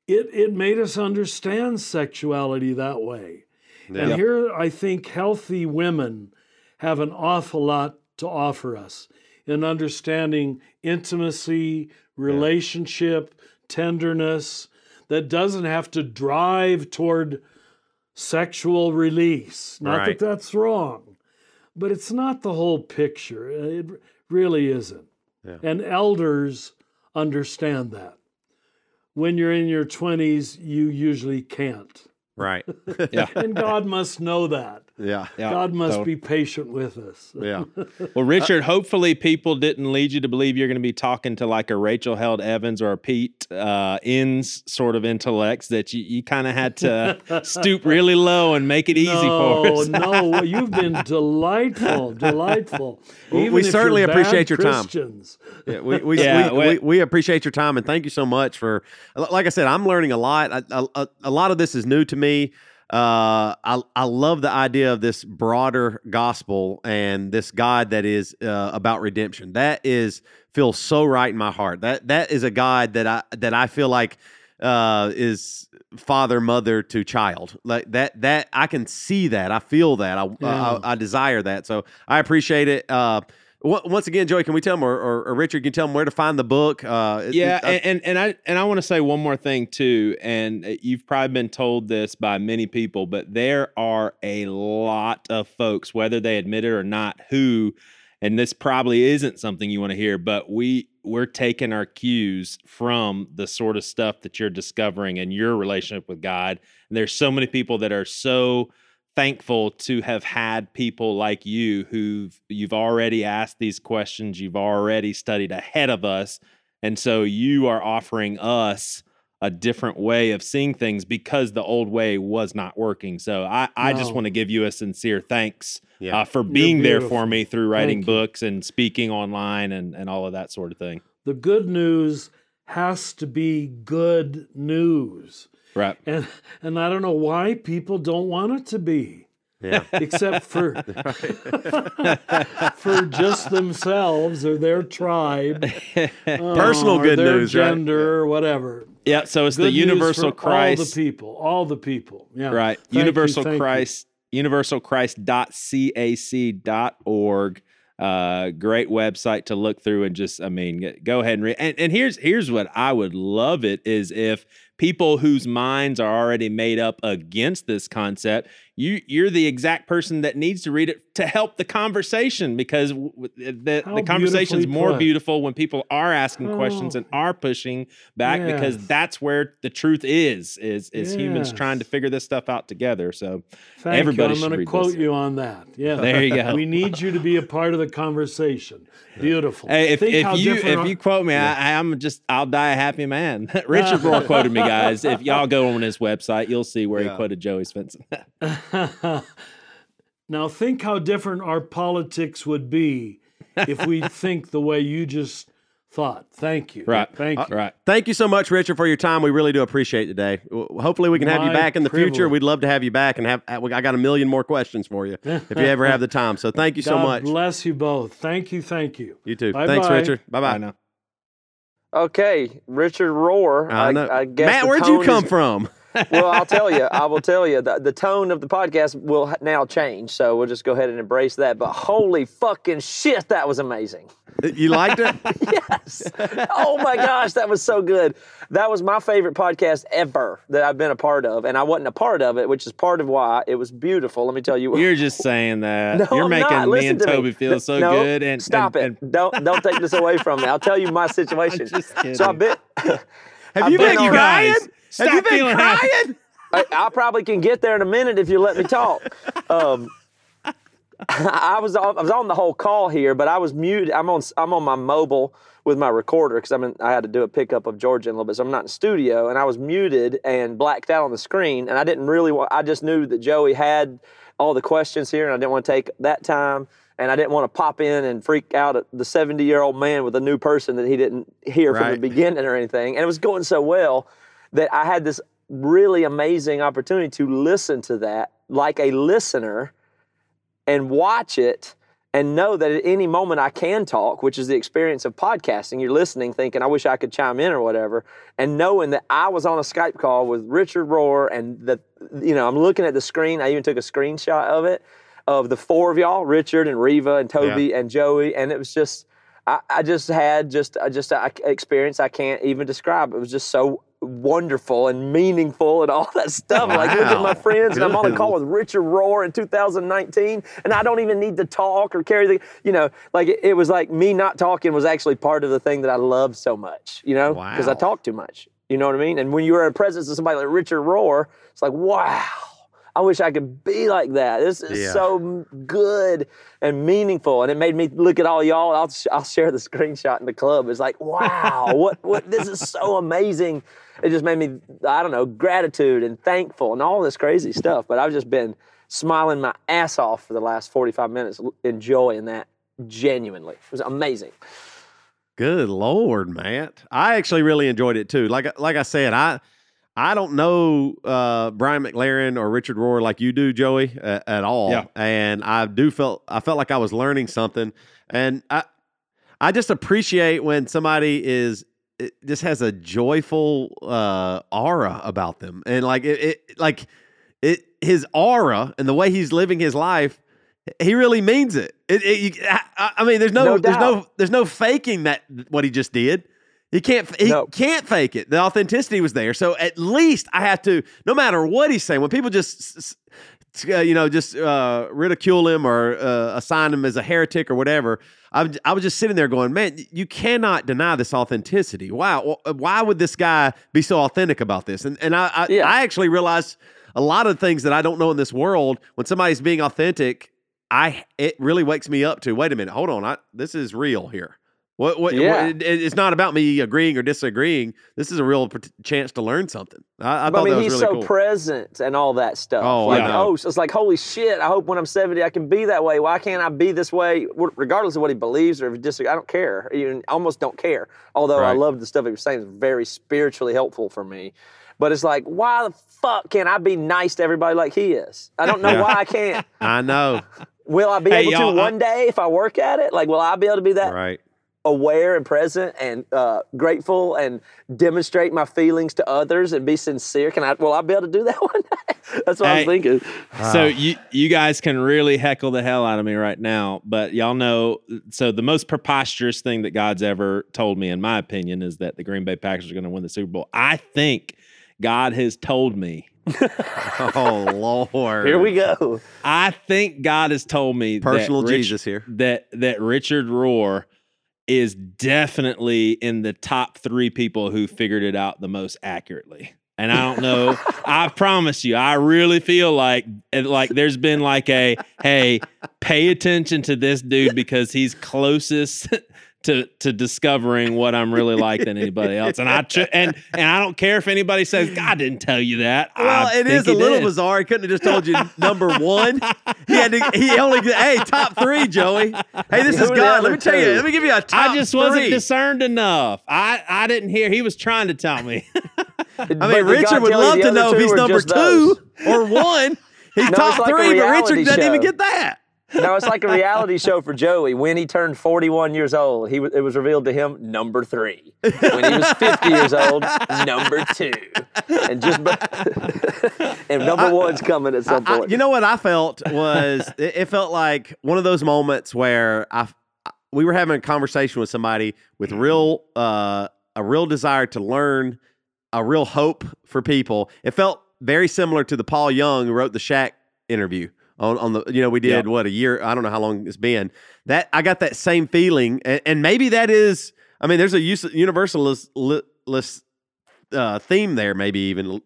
it it made us understand sexuality that way. And here, I think healthy women have an awful lot to offer us in understanding intimacy, relationship, tenderness that doesn't have to drive toward sexual release. Not Right. that that's wrong, but it's not the whole picture. It really isn't. Yeah. And elders understand that. When you're in your 20s, you usually can't. right. Yeah. And God must know that. Yeah. Yeah. God must So- be patient with us. Yeah. Well, Richard, hopefully people didn't lead you to believe you're going to be talking to like a Rachel Held Evans or a Pete uh, Enns sort of intellects that you, you kind of had to stoop really low and make it easy no, for us. no, you've been delightful, delightful. Even we certainly appreciate your time. Christians. Yeah, we we, Yeah, we, we- we, we appreciate your time and thank you so much for. Like I said, I'm learning a lot. I, a, a, a lot of this is new to me. Uh, I I love the idea of this broader gospel and this God that is uh, about redemption. That is feels so right in my heart. That that is a God that I that I feel like uh, is father mother to child like that that i can see that i feel that i Yeah. I, I desire that so i appreciate it uh once again joey can we tell them or, or, or richard can you tell them where to find the book uh Yeah, and, and and I and I want to say one more thing too, and uh, you've probably been told this by many people, but there are a lot of folks, whether they admit it or not, who, and this probably isn't something you want to hear, but we we're taking our cues from the sort of stuff that you're discovering in your relationship with God. And there's so many people that are so thankful to have had people like you who've you've already asked these questions, you've already studied ahead of us, and so you are offering us a different way of seeing things because the old way was not working. So I, I just want to give you a sincere thanks Yeah. uh, for being there for me through writing Thank you. books and speaking online and, and all of that sort of thing. The good news has to be good news. Right. And and I don't know why people don't want it to be, yeah except for for just themselves or their tribe, Personal uh, good their news, right? gender or whatever. Yeah. So it's Good the universal Christ. all the people, all the people. Yeah, Right. Thank you, Universal you. Christ, universalchrist.cac.org. Uh, great website to look through and just, I mean, go ahead and read. And, and here's here's what I would love it is if people whose minds are already made up against this concept, you you're the exact person that needs to read it to help the conversation because the How the conversation's more put. beautiful when people are asking questions Oh. and are pushing back because that's where the truth is is is humans trying to figure this stuff out together. So Thank Everybody you. I'm going to quote this. you on that. Yeah. There you go. We need you to be a part of the conversation. Beautiful. hey, if, if you different if you quote me, I, I'm just I'll die a happy man. Richard Rohr quoted me. Guys. If y'all go on his website, you'll see where Yeah. he quoted Joey Svendsen. now think how different our politics would be if we think the way you just thought. Thank you. Right. Thank uh, you. right. Thank you so much, Richard, for your time. We really do appreciate it today. Hopefully, we can have you back in the future. We'd love to have you back and have. Uh, I got a million more questions for you if you ever have the time. So thank you so much. bless you both. Thank you. Thank you. You too. Bye-bye. Thanks, Richard. Bye I bye. know. Okay, Richard Rohr. I. I guess Matt, where'd you come from? Well, I'll tell you. I will tell you. The, the tone of the podcast will now change, so we'll just go ahead and embrace that. But holy fucking shit, that was amazing. You liked it? Yes. oh my gosh, that was so good. That was my favorite podcast ever that I've been a part of, and I wasn't a part of it, which is part of why it was beautiful. Let me tell you. You're just saying that. No, You're I'm making not. me and to me. Toby feel so no, good. And stop and, it. don't don't take this away from me. I'll tell you my situation. just so I kidding. bet. Have I've you been been crying? Guys, Have stop you been feeling happy. crying? I, I probably can get there in a minute if you let me talk. Um, I was on, I was on the whole call here, but I was muted. I'm on I'm on my mobile with my recorder because I'm in, I had to do a pickup of Georgia in a little bit, so I'm not in studio, and I was muted and blacked out on the screen, and I didn't really want. I just knew that Joey had all the questions here, and I didn't want to take that time. And I didn't want to pop in and freak out at the 70 year old man with a new person that he didn't hear from the beginning or anything. And it was going so well that I had this really amazing opportunity to listen to that like a listener and watch it and know that at any moment I can talk, which is the experience of podcasting. You're listening, thinking, I wish I could chime in or whatever, and knowing that I was on a Skype call with Richard Rohr and that, you know, I'm looking at the screen. I even took a screenshot of it of the four of y'all, Richard and Reva and Toby and Joey, and it was just, I, I just had just, I just an experience I can't even describe. It was just so wonderful and meaningful and all that stuff. Like, look at my Wow. friends, and I'm on a call with Richard Rohr in 2019, and I don't even need to talk or carry the, you know, like it, it was like me not talking was actually part of the thing that I loved so much, you know, because I talk too much. You know what I mean? And when you're in presence of somebody like Richard Rohr, it's like, wow, I wish I could be like that. This is Yeah. so good and meaningful, and it made me look at all y'all. I'll sh- I'll share the screenshot in the club. It's like, wow, what what this is so amazing. It just made me, I don't know, gratitude and thankful and all this crazy stuff. But I've just been smiling my ass off for the last 45 minutes, l- enjoying that genuinely. It was amazing. Good lord, Matt. I actually really enjoyed it too. Like like I said, I I don't know uh, Brian McLaren or Richard Rohr like you do, Joey, uh, at all. Yeah. And I do felt I felt like I was learning something, and I I just appreciate when somebody is it just has a joyful uh, aura about them, and like it, it like it his aura and the way he's living his life. He really means it. It, it you, I, I mean, there's no, No there's no, there's no faking that what he just did. He can't, he No. can't fake it. The authenticity was there. So at least I have to, no matter what he's saying, when people just, uh, you know, just uh, ridicule him or uh, assign him as a heretic or whatever, I, I was just sitting there going, man, you cannot deny this authenticity. Wow, why would this guy be so authentic about this? And and I, I, Yeah. I actually realized a lot of things that I don't know in this world. When somebody's being authentic, I it really wakes me up to wait a minute, hold on, I, this is real here. What, what, Yeah. what- it- it's not about me agreeing or disagreeing. This is a real chance to learn something. I, I But I mean, that was he's really so cool. present and all that stuff. Oh, like, I know. oh, so it's like, holy shit! I hope when I'm 70, I can be that way. Why can't I be this way, regardless of what he believes or if he disagrees? I don't care. Even almost don't care. Although I love the stuff he was saying; it's very spiritually helpful for me. But it's like, why the fuck can't I be nice to everybody like he is? I don't know Yeah. why I can't. I know, Will I be Hey, able to I- uh one day if I work at it? Like, will I be able to be that right? Aware and present and uh, grateful and demonstrate my feelings to others and be sincere? Can I? Will I be able to do that one day? That's what I'm was thinking. So you you guys can really heckle the hell out of me right now, but y'all know. So the most preposterous thing that God's ever told me, in my opinion, is that the Green Bay Packers are going to win the Super Bowl. I think God has told me. Oh Lord, Here we go. I think God has told me Personal that Rich- Jesus here. that that Richard Rohr is definitely in the top three people who figured it out the most accurately. And I don't know. I promise you, I really feel like eh, like there's been like a hey, pay attention to this dude because he's closest to to discovering what I'm really like than anybody else. And I tr- and and I don't care if anybody says God didn't tell you that. Well, I it think is a little did. bizarre. He couldn't have just told you number one. He had to. He only. Hey, top three, Joey. Hey, this is God. Let me tell you. Let me give you a top I just wasn't three. discerned enough. I I didn't hear. He was trying to tell me. I mean, Richard would love to know if he's number two or one. He's No, top like three, but Richard doesn't even get that. No, it's like a reality show for Joey. When he turned 41 years old, he it was revealed to him number three. When he was 50 years old, number two. And just and number one's coming at some I- point. you know what I felt was it, it felt like one of those moments where I we were having a conversation with somebody with real uh, a real desire to learn, a real hope for people. It felt very similar to the Paul Young who wrote the Shack interview on on the you know we did Yep. what a year I don't know how long it's been. That I got that same feeling and, and maybe that is I mean there's a use, universalist li- list, uh, theme there maybe even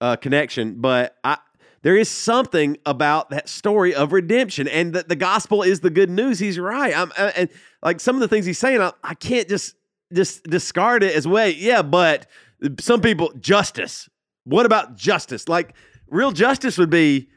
uh, connection but I there is something about that story of redemption and that the gospel is the good news. He's right. I'm, uh, and like some of the things he's saying I, I can't just just discard it as well yeah but some people justice. What about justice? Like real justice would be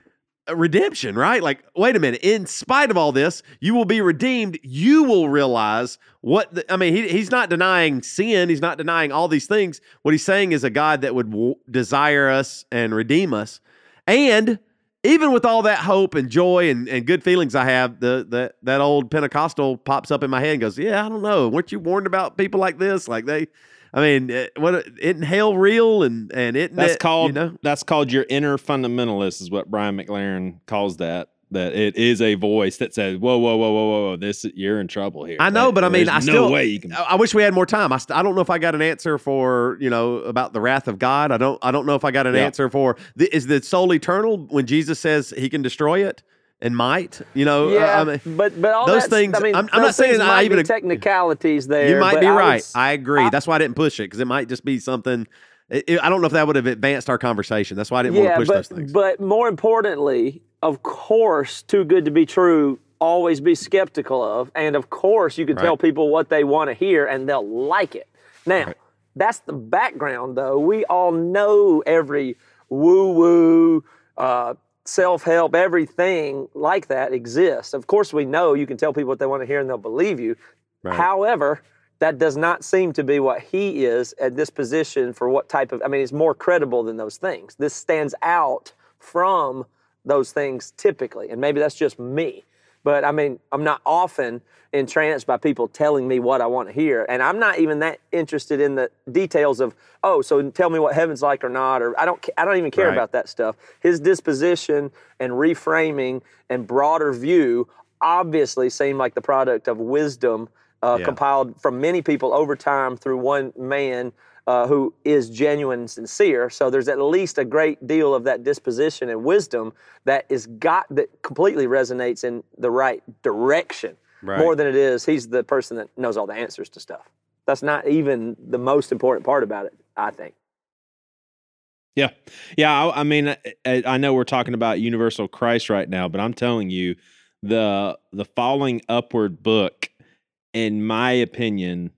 redemption, right? Like, wait a minute. In spite of all this, you will be redeemed. You will realize what the, I mean. He, he's not denying sin. He's not denying all these things. What he's saying is a God that would w- desire us and redeem us. And even with all that hope and joy and, and good feelings I have, the, the that old Pentecostal pops up in my head and goes, "Yeah, I don't know. Weren't you warned about people like this? Like they." I mean, eh, what isn't hell real and and it That's it, called you know that's called your inner fundamentalist is what Brian McLaren calls that. That it is a voice that says, "Whoa, whoa, whoa, whoa, whoa! This you're in trouble here." I know, That- but I mean, I no still way you can. I I wish we had more time. I, st- I don't know if I got an answer for you know about the wrath of God. I don't. I don't know if I got an Yeah. answer for the, is the soul eternal when Jesus says He can destroy it and might. You know, yeah, I mean, but but all those things- I mean, I'm- I'm not saying I even technicalities there. you might be I right. I agree. That's why I didn't push it because it might just be something. It, it- I don't know if that would have advanced our conversation. That's why I didn't yeah, want to push but those things. but more importantly, of course, too good to be true. Always be skeptical of, and of course, you can tell people what they want to hear, and they'll like it. Now, Right. that's the background, though. We all know every woo-woo, uh, self-help, everything like that exists. Of course, we know you can tell people what they want to hear, and they'll believe you. Right. However, that does not seem to be what he is at this position for what type of, I mean, it's more credible than those things. This stands out from those things typically. And maybe that's just me. But I mean, I'm not often entranced by people telling me what I want to hear. And I'm not even that interested in the details of, oh, so tell me what heaven's like or not, or I don't, I don't even care Right. about that stuff. His disposition and reframing and broader view obviously seem like the product of wisdom uh, Yeah. compiled from many people over time through one man uh, who is genuine and sincere. So there's at least a great deal of that disposition and wisdom that is got that completely resonates in the right direction Right. more than it is he's the person that knows all the answers to stuff. That's not even the most important part about it, I think. Yeah, yeah. I, I mean, I, I know we're talking about Universal Christ right now, but I'm telling you, the the Falling Upward book, in my opinion,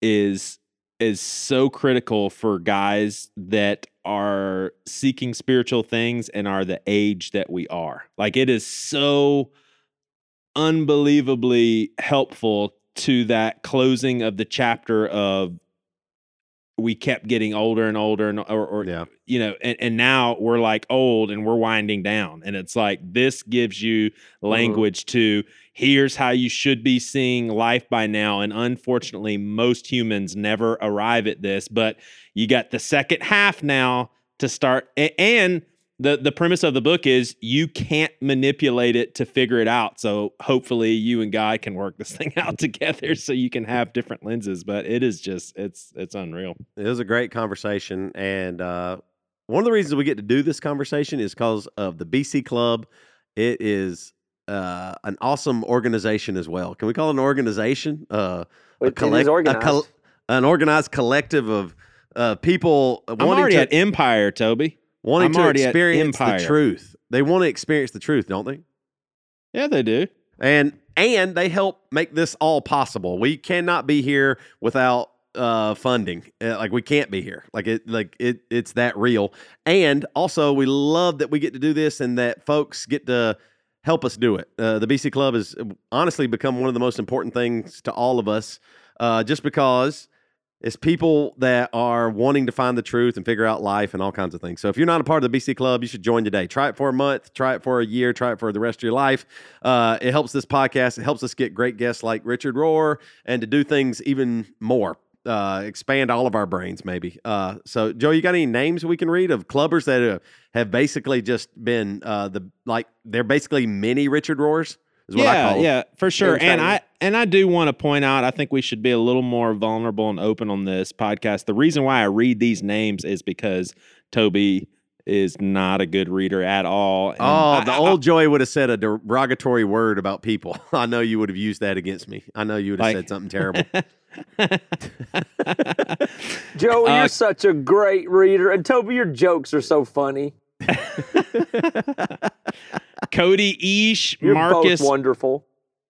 is is so critical for guys that are seeking spiritual things and are the age that we are. Like it is so unbelievably helpful to that closing of the chapter of we kept getting older and older and or, or Yeah. you know and, and now we're like old and we're winding down and it's like this gives you mm-hmm. language to here's how you should be seeing life by now and unfortunately most humans never arrive at this but you got the second half now to start and the the premise of the book is you can't manipulate it to figure it out so hopefully you and God can work this thing out together so you can have different lenses but it is just it's it's unreal It was a great conversation, and uh, one of the reasons we get to do this conversation is because of the BC Club. It is uh, an awesome organization as well. Can we call it an organization? Uh, a It- it is collect- a organized. col- an organized collective of uh, people I'm wanting already to at Empire Toby wanting I'm to already at experience the Empire. truth. They want to experience the truth, don't they? yeah they do And and they help make this all possible. We cannot be here without uh funding Uh, like we can't be here like it like it it's that real and also we love that we get to do this and that folks get to help us do it uh, the bc club has honestly become one of the most important things to all of us uh just because it's people that are wanting to find the truth and figure out life and all kinds of things. So if you're not a part of the BC Club, you should join today. Try it for a month, try it for a year, try it for the rest of your life. Uh, it helps this podcast. It helps us get great guests like Richard Rohr and to do things even more. Uh, expand all of our brains, maybe. Uh, so, Joe, you got any names we can read of clubbers that have, have basically just been uh, the like they're basically mini Richard Rohrs? Is what I yeah, call them. yeah, for sure. And I and I do want to point out, I think we should be a little more vulnerable and open on this podcast. The reason why I read these names is because Toby is not a good reader at all. and Oh, I- the I- old Joey would have said a derogatory word about people. I know you would have used that against me. I know you would have Like- said something terrible. Joey, Uh, you're such a great reader, and Toby, your jokes are so funny. Cody Ish, You're Marcus both wonderful.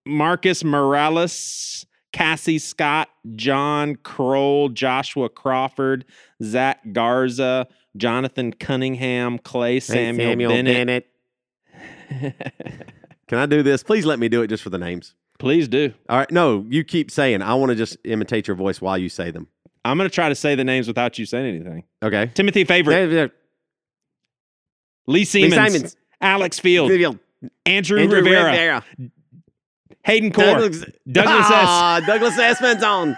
Marcus Morales, Cassie Scott, John Kroll, Joshua Crawford, Zach Garza, Jonathan Cunningham, Clay Samuel, Bennett. Can I do this? Please let me do it just for the names. Please do. All right. No, you keep saying. I want to just imitate your voice while you say them. I'm going to try to say the names without you saying anything. Okay. Timothy Favorite, Lee Lee Siemens, Simons. Alex Field, Andrew, Andrew Rivera, Rivera. Hayden Core, Douglas, Douglas S. Ah, Douglas S. Manzone.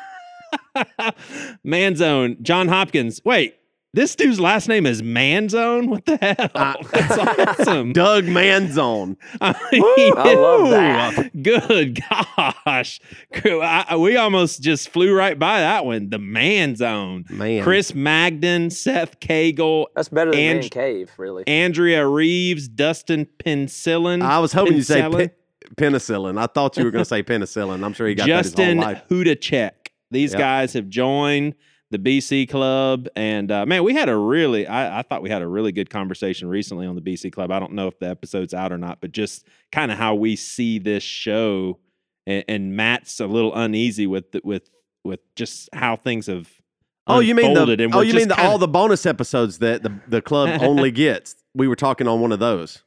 Manzone, John Hopkins. Wait, this dude's last name is Manzone? What the hell? Uh, That's awesome. Doug Manzone. I mean, I love that. Good gosh. I- we almost just flew right by that one. The Manzone. Man. Chris Magden, Seth Cagle, That's better than And- Man Cave, really. Andrea Reeves, Dustin Penicillin. I was hoping you say Penicillin. pe- penicillin. I thought you were going to say penicillin. I'm sure he got Justin that his whole life. Hudacek. These Yep. guys have joined the BC Club, and uh, man, we had a really, I, I thought we had a really good conversation recently on the BC Club. I don't know if the episode's out or not, but just kind of how we see this show, and, and Matt's a little uneasy with with with just how things have. Oh, you mean the oh, you mean the, kinda- all the bonus episodes that the, the club only gets? We were talking on one of those,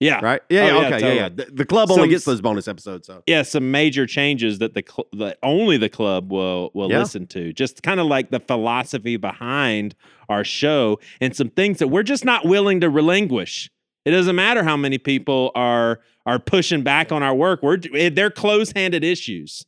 yeah right? Yeah, Oh, yeah, yeah, okay, yeah, yeah. The, the club only gets those bonus episodes. So yeah some major changes that the cl- that only the club will will Yeah. listen to just kind of like the philosophy behind our show and some things that we're just not willing to relinquish it doesn't matter how many people are are pushing back on our work we're eh, they're close-handed issues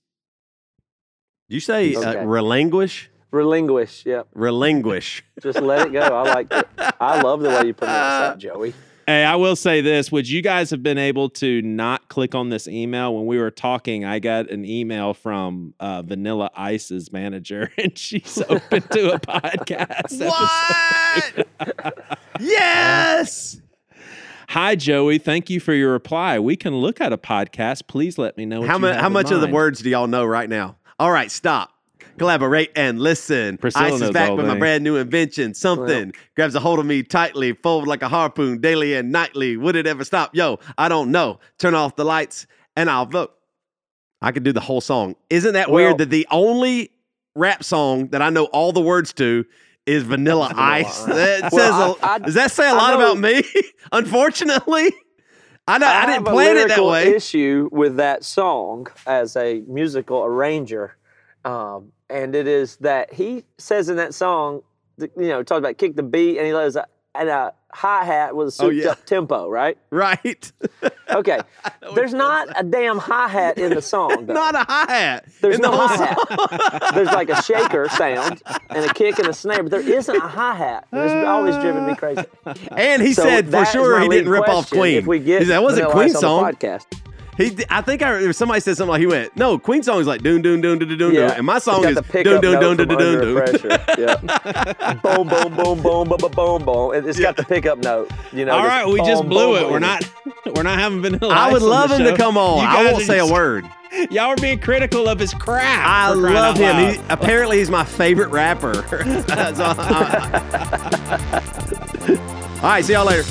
you say uh, relinquish, Relinquish, yeah. relinquish. Just let it go. I like it. I love the way you pronounce that, Joey. Hey, I will say this. Would you guys have been able to not click on this email when we were talking? I got an email from uh, Vanilla Ice's manager, and she's open to a podcast. What? yes. Hi, Joey. Thank you for your reply. We can look at a podcast. Please let me know. What How, you mu- how much of the words do y'all know right now? All right, stop. Collaborate and listen. Priscilla Ice is back whole with my brand new invention. Something grabs a hold of me tightly, fold like a harpoon, daily and nightly. Would it ever stop? Yo, I don't know. Turn off the lights and I'll vote. I could do the whole song. Isn't that Well- weird that the only rap song that I know all the words to is Vanilla, Ice? That Well, says a- I- I- does that say a I lot know- about me? Unfortunately, I know I, didn't have a plan it that way. issue with that song as a musical arranger, um, and it is that he says in that song, you know, talks about kick the beat, and he a, and a hi hat with a Oh, yeah. up tempo, right? Right. Okay, there's not a damn hi hat in the song. Though. Not a hi hat. There's no hi hat. There's like a shaker sound and a kick and a snare, but there isn't a hi hat. It's always driven me crazy. And he So said for sure he didn't rip off. Queen. If we get he said that wasn't Queen song. the podcast, He, I think I somebody said something like he went, no, Queen song is like doon doon doon doon doon yeah, and my song is got the doon pickup doon note doon doon doon doon. Yeah, boom, boom, boom, boom, boom, boom, boom. And It's got the pickup note. You know. All right, we just boom, blew boom, it. We're not. We're not having vanilla. I would Ice love the him to come on. I won't are say a word. Y'all are being critical of his craft. I love him. He, apparently, he's my favorite rapper. So, I- all right, see y'all later.